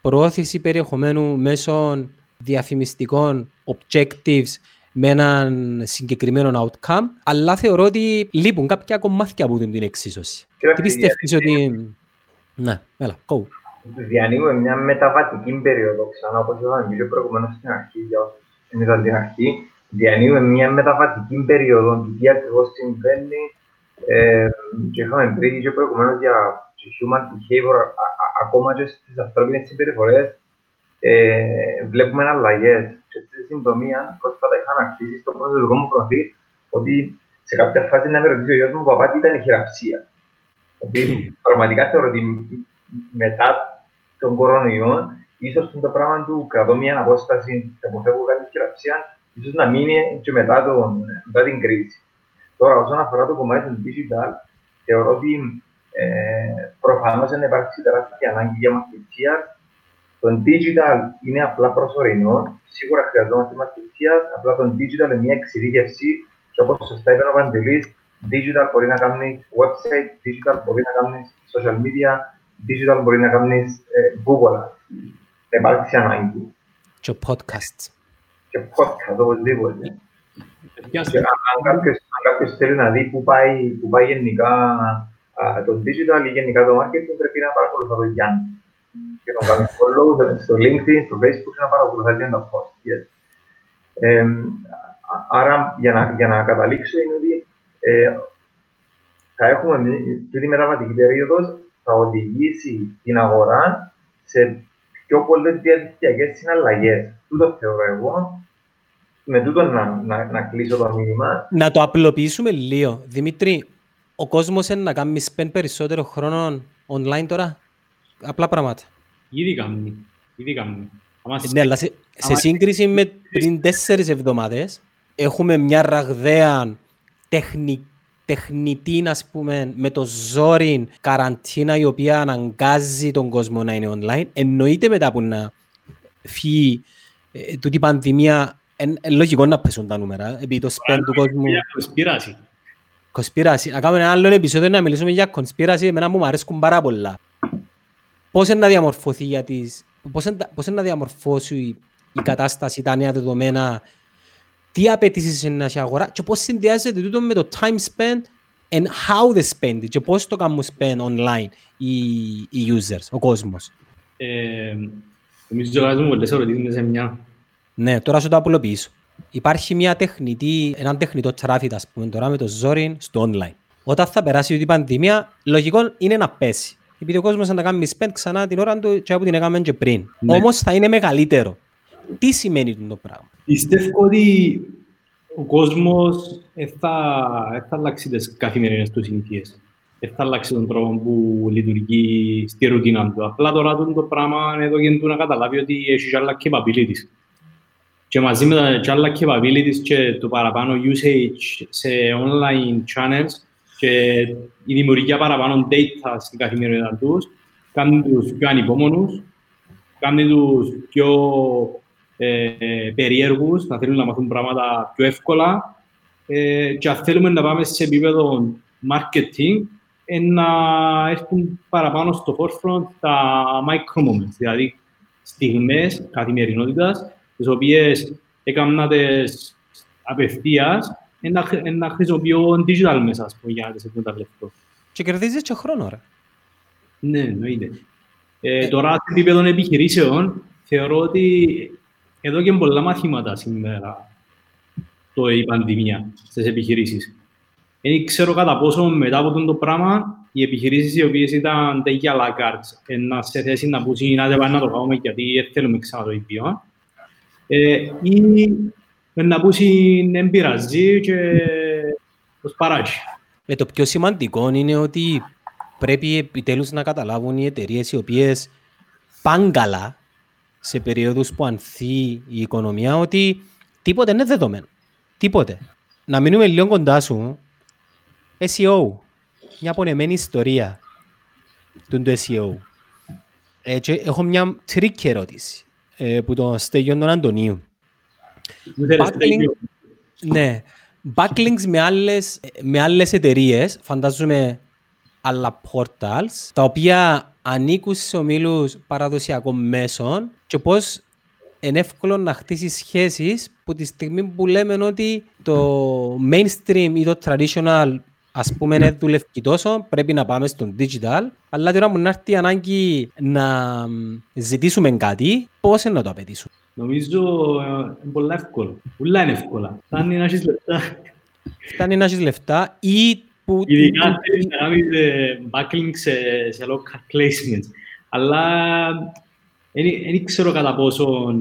προώθηση περιεχομένου μέσω διαφημιστικών objectives με έναν συγκεκριμένο outcome, αλλά θεωρώ ότι λείπουν κάποια κομμάτια από την εξίσωση. Τι πιστεύεις ότι... Ναι, έλα, go. Διανύουμε μια μεταβατική περίοδο, ξανά όπως είπαμε και προηγουμένως στην αρχή, για όσους είναι την αρχή, διανύουμε μια μεταβατική περίοδο, του τι ακριβώς συμβαίνει ε, και είχαμε πει και προηγουμένως για human behavior, ακόμα και στις ανθρώπινες συμπεριφορές, ε, βλέπουμε αλλαγές. Και στη συντομία, πρόσφατα είχα ανακτήσει στο προσωπικό μου προφίλ ότι σε κάποια φάση να με ρωτήσει ο γιος μου, παπά, τι ήταν η χειραψία; Ότι πραγματικά θεωρώ ότι μετά τον κορονοϊό, ίσως το πράγμα του κρατώ μια απόσταση και αποφεύγω κάτι χειραψία, ίσως να μείνει και μετά, τον, μετά την κρίση. Τώρα, όσον αφορά το κομμάτι του digital, θεωρώ ότι ε, προφανώς δεν υπάρξει τεράστια ανάγκη για μαθητεία. Το digital είναι απλά προσωρινό. Σίγουρα χρειαζόμαστε μαθητεία, απλά το digital είναι μια εξειδίκευση και όπως σωστά είπε ο Παντελής, digital μπορεί να κάνει website, digital μπορεί να κάνει social media, digital μπορεί να κάνει ε, Google. Δεν υπάρξει ανάγκη. Και podcast. Και podcast, οπωσδήποτε. Αν κάποιος θέλει να δει πού πάει, πού πάει γενικά το digital ή γενικά το marketing πρέπει να παρακολουθώ το Γιάννη. Και να κάνει follow στο LinkedIn, στο Facebook να παρακολουθώ και τα post. Yes. Ε, άρα, για να, για να καταλήξω είναι ότι ε, θα έχουμε αυτή μεταβατική περίοδος θα οδηγήσει την αγορά σε πιο πολλές διαδικτυακές συναλλαγές. Τούτο θεωρώ εγώ. Με τούτο να, να, να κλείσω το μήνυμα. Να το απλοποιήσουμε λίγο. Δημήτρη, ο κόσμος είναι να κάνει spend περισσότερο χρόνο online τώρα; Απλά πράγματα. Ήδη κάνει. Ήδη κάνει. Ναι, αλλά σε, σε σύγκριση με πριν τέσσερις εβδομάδες έχουμε μια ραγδαία τεχνη, τεχνητή, ας πούμε, με το ζόρι καραντίνα η οποία αναγκάζει τον κόσμο να είναι online. Εννοείται μετά που να φύγει ε, τούτη πανδημία, είναι λογικό να πέσουν τα νούμερα, επειδή το spend του κόσμου... Κοσπίραση. Να κάνουμε ένα άλλο επεισόδιο να μιλήσουμε για κονσπίραση. Εμένα μου αρέσκουν πάρα πολλά. Πώς είναι να διαμορφωθεί για τις... Πώς είναι, πώς είναι να διαμορφώσει η, η κατάσταση, τα νέα δεδομένα, τι απαιτήσεις είναι να έχει αγορά και πώς συνδυάζεται τούτο με το time spent and how they spend it και πώς το κάνουν spend online οι, οι users, ο κόσμος. Ε, νομίζω ότι μου πολλές ερωτήσεις σε μια. Ναι, τώρα σου το απλοποιήσω υπάρχει μια τεχνητή, έναν τεχνητό τράφιτ, ας πούμε, τώρα με το ζόρι στο online. Όταν θα περάσει η πανδημία, λογικό είναι να πέσει. Επειδή ο κόσμος θα τα κάνει spend ξανά την ώρα του και από την έκαμε και πριν. Ναι. Όμως θα είναι μεγαλύτερο. Τι σημαίνει το πράγμα; Πιστεύω ότι ο κόσμος θα, θα αλλάξει τις καθημερινές του συνήθειες. δεν θα αλλάξει τον τρόπο που λειτουργεί στη ρουτίνα του. Απλά τώρα το πράγμα εδώ και του να καταλάβει ότι έχει και άλλα capabilities. Και μαζί με τα άλλα capabilities και το παραπάνω usage σε online channels και η δημιουργία παραπάνω data στην καθημερινότητα τους, κάνουν τους πιο ανυπόμονους, κάνουν τους πιο ε, περίεργους, να θέλουν να μάθουν πράγματα πιο εύκολα. Ε, και αν θέλουμε να πάμε σε επίπεδο marketing, ε, να έρθουν παραπάνω στο forefront τα micro moments, δηλαδή στιγμές καθημερινότητας, τις οποίες έκανα τις απευθείας, να, να χρησιμοποιώ digital μέσα, ας πούμε, για να τις εκμεταλλευτώ. Και κερδίζεις και χρόνο, ρε. Ναι, εννοείται. Ε, τώρα, σε επίπεδο επιχειρήσεων, θεωρώ ότι εδώ και πολλά μαθήματα σήμερα το η πανδημία στις επιχειρήσεις. Δεν ξέρω κατά πόσο μετά από το πράγμα οι επιχειρήσεις οι οποίες ήταν τέτοια la να σε θέση να πούσουν να δεν να το κάνουμε γιατί δεν θέλουμε ξανά το ίδιο ε, ή να πούσουν δεν πειράζει και τους παράγει. Ε, το πιο σημαντικό είναι ότι πρέπει επιτέλους να καταλάβουν οι εταιρείες οι οποίες πάνε καλά σε περίοδους που ανθεί η οικονομία ότι τίποτε είναι δεδομένο. Τίποτε. Να μείνουμε λίγο κοντά σου. SEO. Μια απονεμένη ιστορία του SEO. Έτσι, έχω μια τρίκη ερώτηση ε, που τον Στέγιον τον Αντωνίου. Backlink, ναι. Backlinks με άλλες, με άλλες εταιρείες, φαντάζομαι άλλα portals, τα οποία ανήκουν σε ομίλους παραδοσιακών μέσων και πώς είναι εύκολο να χτίσεις σχέσεις που τη στιγμή που λέμε ότι το mainstream ή το traditional ας πούμε είναι δουλεύει τόσο, πρέπει να πάμε στο digital, αλλά τώρα μου να έρθει η ανάγκη να ζητήσουμε κάτι, πώς είναι να το απαιτήσουμε. Νομίζω είναι πολύ εύκολο. Πολλά είναι εύκολα. Φτάνει να έχεις λεφτά. Φτάνει να έχεις λεφτά ή που... Ειδικά θέλεις να κάνεις backlink σε, σε local placements. Αλλά δεν ξέρω κατά πόσο...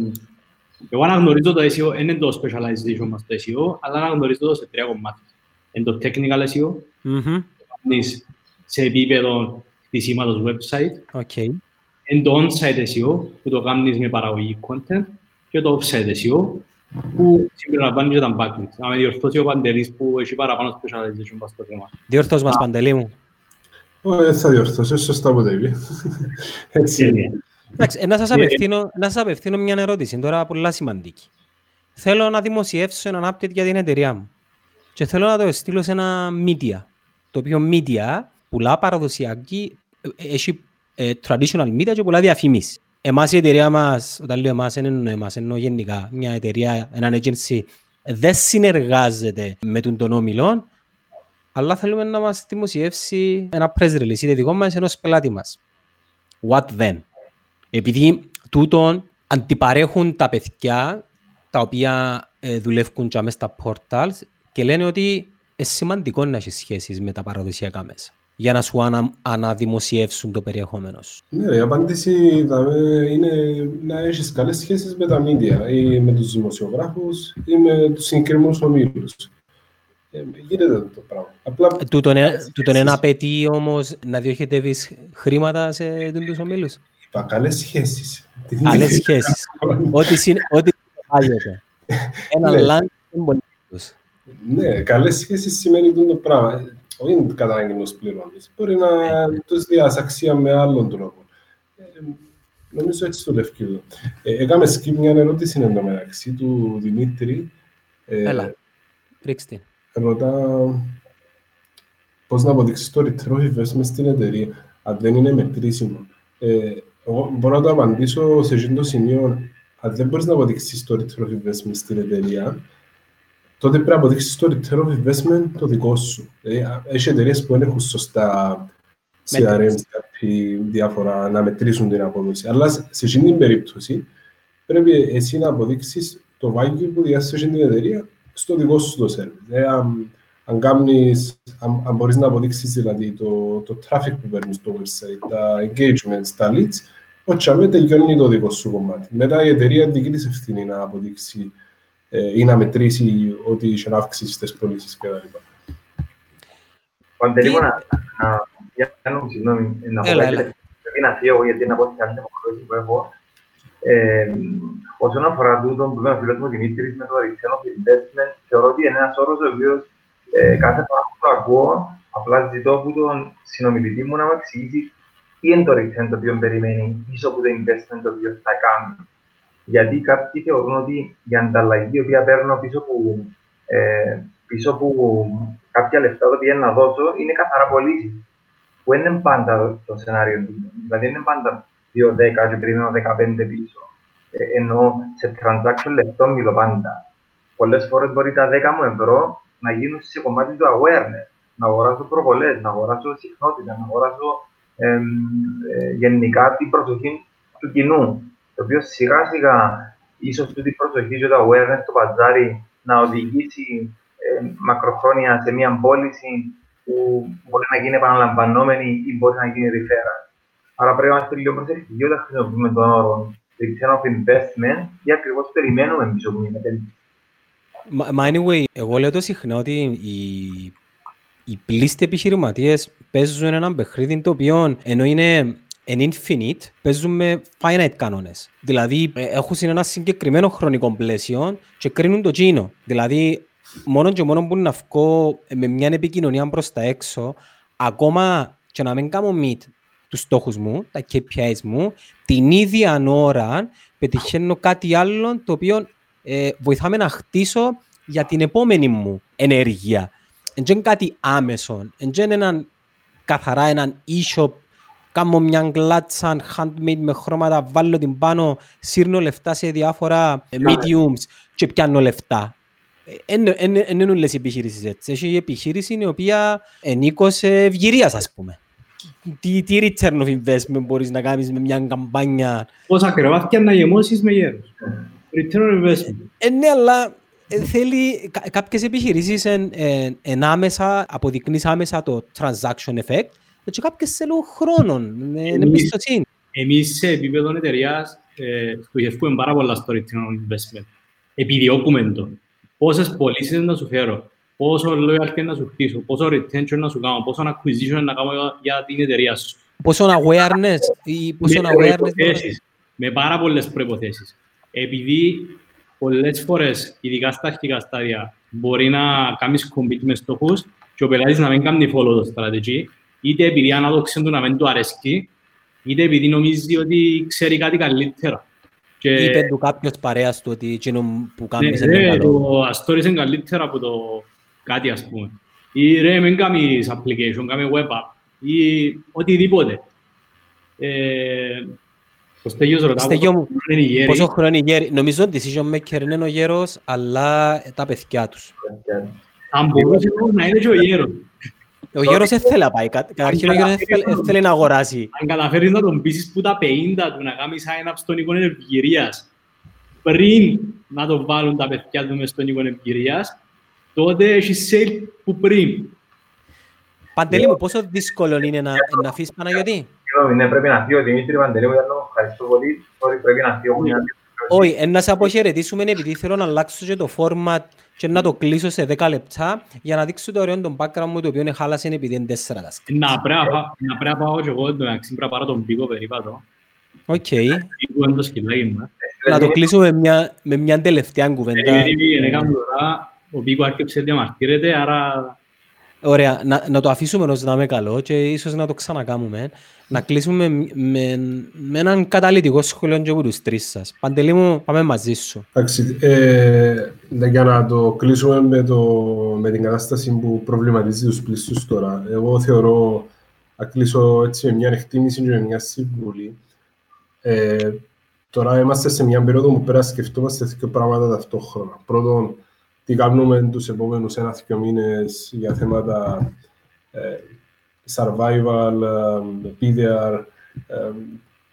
Εγώ αναγνωρίζω το SEO, δεν είναι το specialization μας το SEO, αλλά αναγνωρίζω το σε τρία κομμάτια. Είναι το technical SEO, mm-hmm. σε επίπεδο χτισήματος website, okay. είναι το on-site SEO, που το κάνεις με παραγωγή content, και το off-site SEO, που συμπεριλαμβάνει και τα backlinks. Να με διορθώσει ο Παντελής που έχει παραπάνω specialization πάνω στο θέμα. Διορθώσει μας, Παντελή μου. Δεν θα διορθώσω, σωστά που δεν Έτσι Εντάξει, να σας, απευθύνω, να σας απευθύνω μια ερώτηση, τώρα πολλά σημαντική. Θέλω να δημοσιεύσω έναν update για την εταιρεία μου. Και θέλω να το στείλω σε ένα media. Το οποίο media πουλά παραδοσιακή, έχει ε, traditional media και πουλά διαφημίσεις. Εμάς η εταιρεία μας, όταν λέω εμάς, δεν εννοώ εμάς, εννοώ γενικά μια εταιρεία, ένα agency, δεν συνεργάζεται με τον τον όμιλο, αλλά θέλουμε να μας δημοσιεύσει ένα press release, είτε δικό μας, ενός πελάτη μας. What then? Επειδή τούτον αντιπαρέχουν τα παιδιά τα οποία ε, δουλεύουν και μέσα στα portals και λένε ότι είναι σημαντικό να έχεις σχέσεις με τα παραδοσιακά μέσα για να σου ανα, αναδημοσιεύσουν το περιεχόμενο σου. Ναι, η απάντηση είναι να έχεις καλές σχέσεις με τα μίντια ή με τους δημοσιογράφους ή με τους συγκεκριμένους ομίλους. Ε, γίνεται το πράγμα. Απλά... Ε, τούτον, τούτον ένα απαιτεί όμως να διοχετεύεις χρήματα σε του ομίλους. Είπα καλές σχέσεις. Καλές σχέσεις. Ό,τι συνεπάγεται. Ένα λάντι Ναι, καλές σχέσεις σημαίνει το πράγμα όχι κατά ανάγκη πληρώνεις. Μπορεί να τους διάσει αξία με άλλον τρόπο. Ε, νομίζω έτσι το λευκείο. Ε, έκαμε skip μια ερώτηση εν τω μεταξύ του Δημήτρη. Ε, Έλα, ρίξτε. Ρωτά πώς να αποδείξεις το return investment στην εταιρεία, αν δεν είναι μετρήσιμο. Ε, εγώ μπορώ να το απαντήσω σε αυτό το σημείο. Αν δεν μπορείς να αποδείξεις το return investment στην εταιρεία, τότε πρέπει να αποδείξεις το return of investment το δικό σου. Δηλαδή, έχει εταιρείες που δεν έχουν σωστά CRM, διάφορα να μετρήσουν την απόδοση. Αλλά σε αυτή την περίπτωση πρέπει εσύ να αποδείξεις το value που διάσεις την εταιρεία στο δικό σου το service. Δηλαδή, αν, αν, κάνεις, αν, αν μπορείς να αποδείξεις δηλαδή, το, το traffic που παίρνεις στο website, τα engagements, τα leads, όχι, με τελειώνει το δικό σου κομμάτι. Μετά η εταιρεία δική της ευθύνη να αποδείξει ε, ή να μετρήσει ότι είχε αύξηση στις πωλήσεις κτλ. Παντελή, να, να, Γιάννου, συγγνώμη, να πω Έλα, κάτι. έλα. Πρέπει να φύγω γιατί να πω ότι άλλη υποχρέωση που έχω. Ε, όσον αφορά τούτο που είπε ο φίλος μου Δημήτρης με το return of investment, θεωρώ ότι είναι ένας όρος ο οποίος ε, κάθε φορά που το ακούω, απλά ζητώ από τον συνομιλητή μου να μου εξηγήσει τι είναι το return το οποίο περιμένει πίσω από το investment το οποίο θα κάνει. Γιατί κάποιοι θεωρούν ότι η ανταλλαγή η οποία παίρνω πίσω από, ε, πίσω από κάποια λεφτά τα οποία να δώσω είναι καθαρά πωλήσει. Που δεν είναι πάντα το σενάριο του. Δηλαδή δεν είναι πάντα 2-10 και περιμένω 15 πίσω. Ε, ενώ σε transaction λεπτό μιλώ πάντα. Πολλές φορές μπορεί τα 10 μου ευρώ να γίνουν σε κομμάτι του awareness. Να αγοράσω προβολές, να αγοράσω συχνότητα, να αγοράσω εμ, ε, γενικά την προσοχή του κοινού. Το οποίο σιγά σιγά ίσω την προσοχή και το awareness του παζάρι να οδηγήσει ε, μακροχρόνια σε μια πώληση που μπορεί να γίνει επαναλαμβανόμενη ή μπορεί να γίνει referral. Άρα πρέπει να είμαστε λίγο προσεκτικοί όταν χρησιμοποιούμε τον όρο return of investment ή ακριβώς περιμένουμε πίσω από μια επένδυση. Μα μα anyway, εγώ λέω το συχνά ότι οι, οι πλήστοι επιχειρηματίες παίζουν έναν παιχνίδι το οποίο ενώ είναι εν infinite, παίζουν με finite κανόνες. Δηλαδή, ε, έχουν σε ένα συγκεκριμένο χρονικό πλαίσιο και κρίνουν το τσίνο. Δηλαδή, μόνο και μόνο που να βγω με μια επικοινωνία προς τα έξω, ακόμα και να μην κάνω meet τους στόχους μου, τα KPIs μου, την ίδια ώρα πετυχαίνω κάτι άλλο το οποίο ε, βοηθάμε να χτίσω για την επόμενη μου ενέργεια. Δεν είναι κάτι άμεσο. Δεν είναι έναν, καθαρά έναν e-shop κάνω μια γκλάτσα handmade με χρώματα, βάλω την πάνω, σύρνω λεφτά σε διάφορα ε, mediums και πιάνω λεφτά. Δεν είναι όλες οι επιχειρήσεις έτσι. Έχει η επιχείρηση η οποία ενίκωσε ευγυρίας, ας πούμε. Τι, τι return of investment μπορείς να κάνεις με μια καμπάνια; Πόσα κρεβάτια να γεμώσεις με γέρος. Return on investment. Ε, ναι, αλλά ε, θέλει κα- κάποιες επιχειρήσεις εν, εν, εν άμεσα, αποδεικνύεις άμεσα το transaction effect και κάποιες θέλουν χρόνο, ε, είναι Εμείς- εμπιστοσύνη. Εμείς σε επίπεδο εταιρείας ε, στοχεύουμε πάρα πολλά στο return on investment. Επιδιώκουμε το. Πόσες πωλήσεις να σου φέρω, πόσο loyalty να σου χτίσω, πόσο retention να σου κάνω, πόσο acquisition να κάνω για- για την εταιρεία σου. Πόσο awareness ή πόσο με awareness προϋποθέσεις, με πάρα πολλές προϋποθέσεις. Επειδή πολλές φορές, ειδικά στα αρχικά στάδια, μπορεί να κάνεις compete με στόχους και ο πελάτης να μην κάνει follow το strategy, είτε επειδή η ανάδοξη του να μην του αρέσκει, είτε επειδή νομίζει ότι ξέρει κάτι καλύτερο. Και, είπε του κάποιος παρέας του ότι εκείνο που ναι, κάνεις είναι ρε, καλό. το Astoris είναι καλύτερο από το κάτι, ας πούμε. Ή ρε, μην κάνεις application, κάμε web app. Ή οτιδήποτε. Ε, ο Στέγιος ρωτά Στέγιο πόσο μου, είναι οι γέροι. Πόσο χρόνο είναι οι γέροι. Νομίζω ότι decision maker είναι ο γέρος, αλλά τα παιδιά τους. Αν μπορούσε όμως να είναι και ο γέρος. Ο γέρος δεν θέλει να πάει. κα- Καταρχήν ο γέρος δεν θέλει- δεν θέλει να αγοράσει. Αν καταφέρεις να τον πείσεις που τα 50 του να κάνει sign-up στον οίκο εμπειρίας πριν να το βάλουν τα παιδιά του μες στον οίκο εμπειρίας, τότε έχει sale που πριν. Παντελή μου, πόσο δύσκολο είναι να, να αφήσεις Παναγιώτη; Συγγνώμη, ναι, πρέπει να φύγω. Δημήτρη Παντελέου, για να ευχαριστώ πολύ. Sorry, πρέπει να φύγω. μια- Όχι, ε, να σε αποχαιρετήσουμε επειδή θέλω να αλλάξω και το format και να το κλείσω σε 10 λεπτά για να δείξω το ωραίο τον background μου το οποίο είναι χάλασε επειδή είναι 4 τα σκρ. Να πρέπει να πά- να πρέπει να πάω και εγώ το μεταξύ πρέπει να πάρω τον πίκο περίπατο. Οκ. Πίκο είναι το σκυλάκι μας. Να το κλείσω με μια, με μια τελευταία κουβέντα. Επειδή πήγαινε κάπου τώρα, ο πίκο άρχισε να διαμαρτύρεται, άρα Ωραία, να, να το αφήσουμε ως δαμαί καλό και ίσως να το ξανακάμουμε. Να κλείσουμε με, με, με έναν καταληκτικό σχόλιο και από τους τρεις σας. Παντελή μου, πάμε μαζί σου. Εντάξει, ε, ναι, για να το κλείσουμε με, το, με την κατάσταση που προβληματίζει τους πλήστους τώρα. Εγώ θεωρώ, να κλείσω έτσι με μια εκτίμηση και με μια συμβουλή. Ε, τώρα είμαστε σε μια περίοδο που πέρα σκεφτόμαστε δύο πράγματα ταυτόχρονα. Πρώτον, τι κάνουμε τους επόμενους ένα-δύο μήνες για θέματα ε, survival, ε, PDR ε,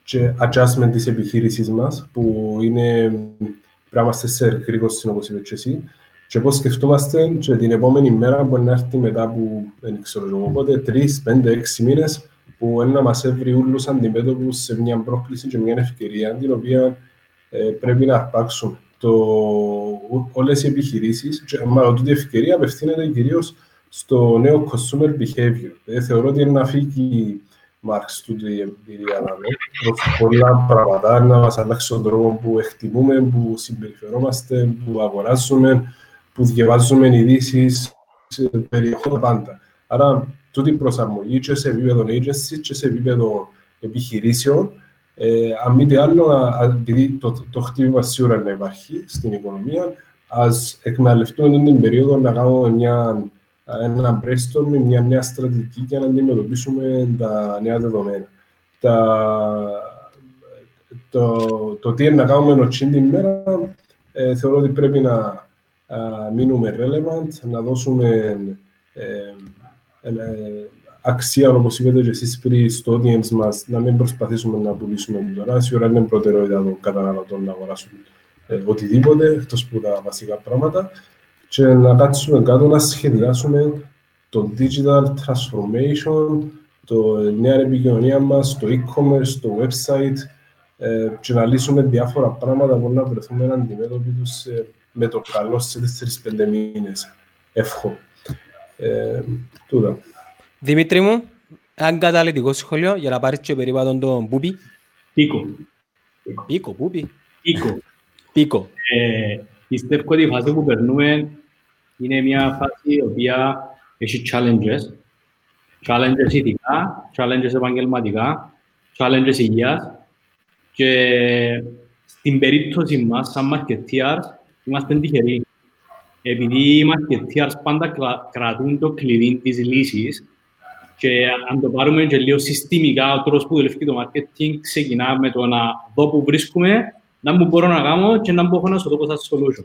και adjustment της επιχείρησης μας, που είναι πρέπει να είμαστε σε κρίκος όπως είπες και εσύ, και πώς σκεφτόμαστε και την επόμενη μέρα που να έρθει μετά από, δεν ξέρω εγώ, οπότε τρεις, πέντε, έξι μήνες που είναι να μας έβρει όλους αντιμέτωπους σε μια πρόκληση και μια ευκαιρία την οποία ε, πρέπει να αρπάξουμε. Το, ό- όλες οι επιχειρήσεις, και μάλλον τούτη η ευκαιρία απευθύνεται κυρίως στο νέο consumer behavior. Ε, θεωρώ ότι είναι να φύγει Μάρξ του η εμπειρία να πολλά πράγματα, να μας αλλάξει τον τρόπο που εκτιμούμε, που συμπεριφερόμαστε, που αγοράζουμε, που διαβάζουμε ειδήσεις, περιεχόμενα πάντα. Άρα, τούτη προσαρμογή και σε επίπεδο agency και σε επίπεδο επιχειρήσεων, ε, αν μη τι άλλο, επειδή το, το χτύπημα σίγουρα να υπάρχει στην οικονομία, ας εκμεταλλευτούμε την περίοδο να κάνουμε μια ένα brainstorming, μια νέα στρατηγική για να αντιμετωπίσουμε τα νέα δεδομένα. Τα, το, το τι είναι να κάνουμε νοτσίν την ημέρα, ε, θεωρώ ότι πρέπει να α, μείνουμε relevant, να δώσουμε ε, ε, αξία, όπως είπατε και εσείς πριν, στο audience μας, να μην προσπαθήσουμε να πουλήσουμε τώρα. Σίγουρα είναι προτεραιότητα των καταναλωτών να αγοράσουν ε, οτιδήποτε, εκτός από τα βασικά πράγματα και να κάτσουμε κάτω να σχεδιάσουμε το digital transformation, το νέα επικοινωνία μας, το e-commerce, το website ε, και να λύσουμε διάφορα πράγματα που να βρεθούμε αντιμέτωποι τους ε, με το καλό σε 4-5 μήνες. Εύχομαι. Ε, τούτα. Δημήτρη μου, ένα καταλητικό σχόλιο για να πάρεις και περίπατον τον Πούπι. Πίκο. Πίκο, Πούπι. Πίκο. Πίκο. Ε, πιστεύω ότι η φάση που περνούμε είναι μια φάση η οποία έχει challenges. Challenges ηθικά, challenges επαγγελματικά, challenges υγείας και στην περίπτωση μας, σαν marketeers, είμαστε τυχεροί. Επειδή οι marketeers πάντα κρατούν το κλειδί της λύσης και αν το πάρουμε και λίγο συστημικά, ο τρόπος που δουλεύει το marketing ξεκινά με το να δω που βρίσκουμε, να μου μπορώ να κάνω και να μπορώ να σου δω σαν solution.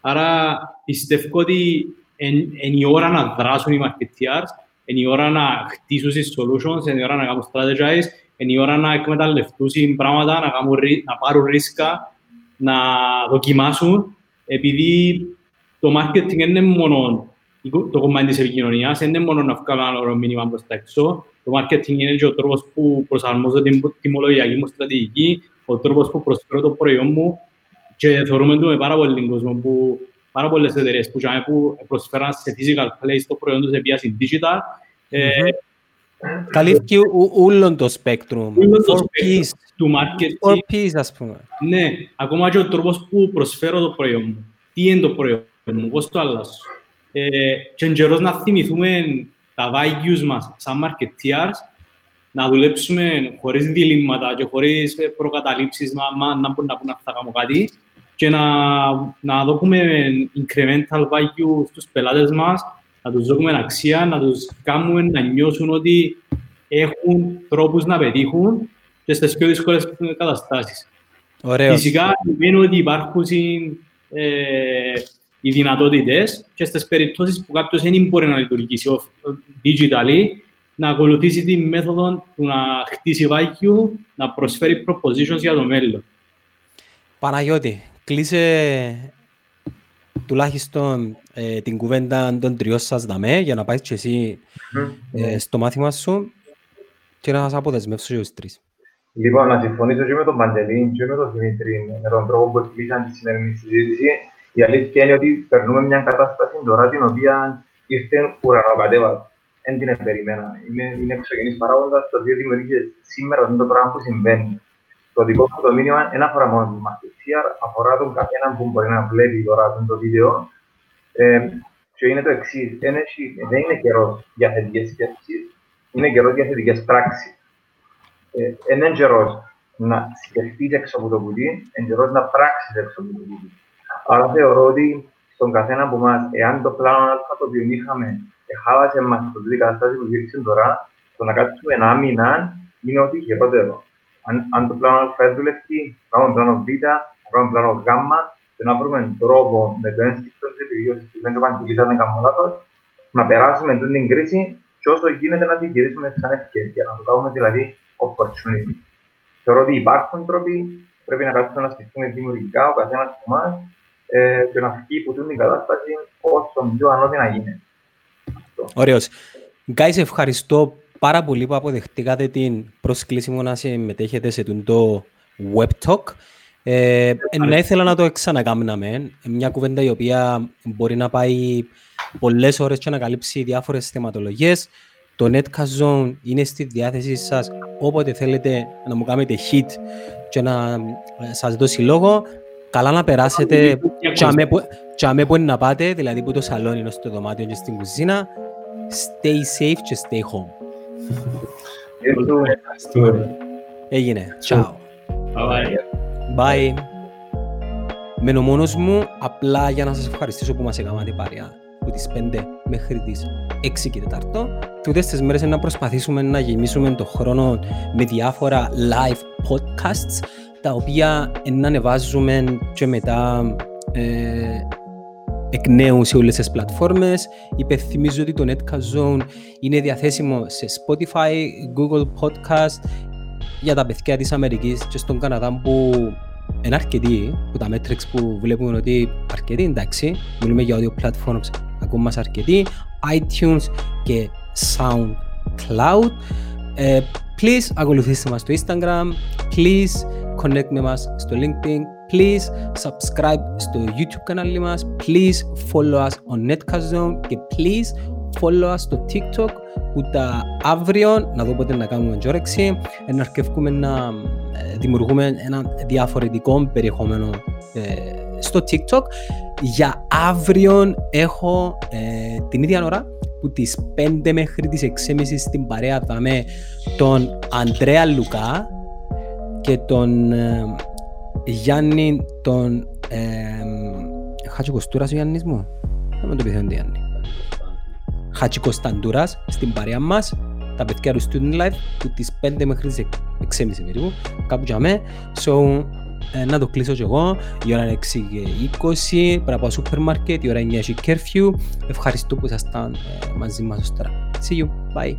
Άρα πιστεύω ότι είναι η ώρα να δράσουν οι marketeers, είναι η ώρα να χτίσουν τις solutions, είναι η ώρα να κάνουν strategize, είναι η ώρα να εκμεταλλευτούν πράγματα, να, κάνουν, να πάρουν ρίσκα, να δοκιμάσουν, επειδή το marketing είναι μόνο το κομμάτι της επικοινωνίας, δεν είναι μόνο να βγάλω ένα ωραίο μήνυμα προς τα έξω. Το marketing είναι και ο τρόπος που προσαρμόζω την τιμολογιακή μου στρατηγική, ο τρόπος που προσφέρω το προϊόν μου και θεωρούμε το με πάρα πολύ κόσμο που πάρα πολλές εταιρείες που, που προσφέραν σε physical place το προϊόν τους επί digital. Καλύπτει όλο το spectrum. Όλο το spectrum του marketing. Four P's, ας πούμε. Ναι, ακόμα και ο τρόπος που προσφέρω το προϊόν μου. Τι είναι το προϊόν μου, πώς το αλλάζω. Ε, και εν να θυμηθούμε τα values μας σαν marketeers, να δουλέψουμε χωρίς διλήμματα και χωρίς προκαταλήψεις, να, να, να μπορούμε να πούμε να θα κάνουμε κάτι και να, να δώσουμε incremental value στους πελάτες μας, να τους δώσουμε αξία, να τους κάνουμε να νιώσουν ότι έχουν τρόπους να πετύχουν και στις πιο δύσκολες καταστάσεις. Ωραίος. Φυσικά, σημαίνει ότι υπάρχουν ε, οι δυνατότητες και στις περιπτώσεις που κάποιος δεν μπορεί να λειτουργήσει digitally, να ακολουθήσει τη μέθοδο του να χτίσει value, να προσφέρει propositions για το μέλλον. Παναγιώτη, κλείσε τουλάχιστον ε, την κουβέντα των τριών σας δαμέ για να πάεις και εσύ ε, στο μάθημα σου και να σας αποδεσμεύσω και τους τρεις. Λοιπόν, να συμφωνήσω και με τον Παντελή και με τον Δημήτρη με τον τρόπο που εκπλήσαν τη σημερινή συζήτηση. Η αλήθεια είναι ότι περνούμε μια κατάσταση τώρα την οποία ήρθε ουρανοκατέβα. Δεν την περιμένα. Είναι, είναι εξωγενής παράγοντας το οποίο δημιουργεί σήμερα το πράγμα που συμβαίνει. Το δικό μου το μήνυμα δεν αφορά μόνο τη μαθησία, αφορά τον καθένα που μπορεί να βλέπει τώρα το βίντεο. Ε, και είναι το εξής: δεν είναι καιρός για θετικές σκέψεις, είναι καιρός για θετικές πράξεις. Ε, είναι καιρός να σκεφτείς έξω από το κουτί, είναι καιρός να πράξεις έξω από το κουτί. Άρα θεωρώ ότι στον καθένα από εμάς, εάν το πλάνο Α το οποίο είχαμε, χάλασε μας το τι κατάσταση που γύρισε τώρα, το να κάτσουμε ένα μήνα είναι ότι χειρότερο αν, αν το πλάνο Α δουλεύει, κάνουμε πλάνο Β, κάνουμε πλάνο Γ και να βρούμε τρόπο με το ένστικτο τη επιβίωση που δεν επαγγελίζα να κάνουμε λάθο, να περάσουμε την κρίση και όσο γίνεται να την γυρίσουμε σαν ευκαιρία, να το κάνουμε δηλαδή opportunity. Θεωρώ ότι υπάρχουν τρόποι, πρέπει να κάτσουμε να σκεφτούμε δημιουργικά ο καθένας από εμάς ε, και να βγει από την κατάσταση όσο πιο ανώδυνα γίνεται. Ωραίος. Γκάις, ευχαριστώ πάρα πολύ που αποδεχτήκατε την πρόσκληση μου να συμμετέχετε σε το web talk. Ε, να ήθελα να το ξανακάμναμε. Μια κουβέντα η οποία μπορεί να πάει πολλές ώρες και να καλύψει διάφορες θεματολογίες. Το Netcast Zone είναι στη διάθεσή σας όποτε θέλετε να μου κάνετε hit και να ε, σας δώσει λόγο. Καλά να περάσετε τσάμε που, τσάμε που είναι να πάτε, δηλαδή που το σαλόνι είναι στο δωμάτιο και στην κουζίνα. Stay safe και stay home. Ευχαριστούμε. Έγινε. Ciao. Bye. Bye. Μένω μόνος μου απλά για να σας ευχαριστήσω που μας έκανατε παρέα από τις 5 μέχρι τις 6 και 4. Τούτες τις μέρες να προσπαθήσουμε να γεμίσουμε το χρόνο με διάφορα live podcasts τα οποία να ανεβάζουμε και μετά ε, εκ νέου σε όλες τις πλατφόρμες. Υπενθυμίζω ότι το Netcast Zone είναι διαθέσιμο σε Spotify, Google Podcast για τα παιδιά της Αμερικής και στον Καναδά που είναι αρκετοί, που τα metrics που βλέπουμε ότι αρκετοί εντάξει, μιλούμε για audio platforms ακόμα μας αρκετοί, iTunes και SoundCloud. Ε, please ακολουθήστε μας στο Instagram, please connect με μας στο LinkedIn, please subscribe στο YouTube κανάλι μας, please follow us on Netcast Zone. Και please follow us στο TikTok. Που τα αύριο, να δω πότε να κάνουμε τζόρεξη, να αρκεύουμε να ε, δημιουργούμε ένα διαφορετικό περιεχόμενο ε, στο TikTok. Για αύριο έχω ε, την ίδια ώρα που τις 5 μέχρι τις 6.30 στην παρέα δαμε τον Αντρέα Λουκά και τον ε, Γιάννη τον ε, Χάτσο Κοστούρας ο Γιάννης μου; Δεν με το πιθανό Γιάννη. Χάτσι Κωνσταντούρας στην παρέα μας τα παιδιά του Student Life που τις 5 μέχρι τις 6.30 περίπου κάπου για με so, ε, να το κλείσω και εγώ. Η ώρα είναι 6 και 20 πρέπει να πάω σούπερ μάρκετ η ώρα είναι 9 και curfew. Ευχαριστώ που ήσασταν ε, μαζί μας ως τώρα. See you. Bye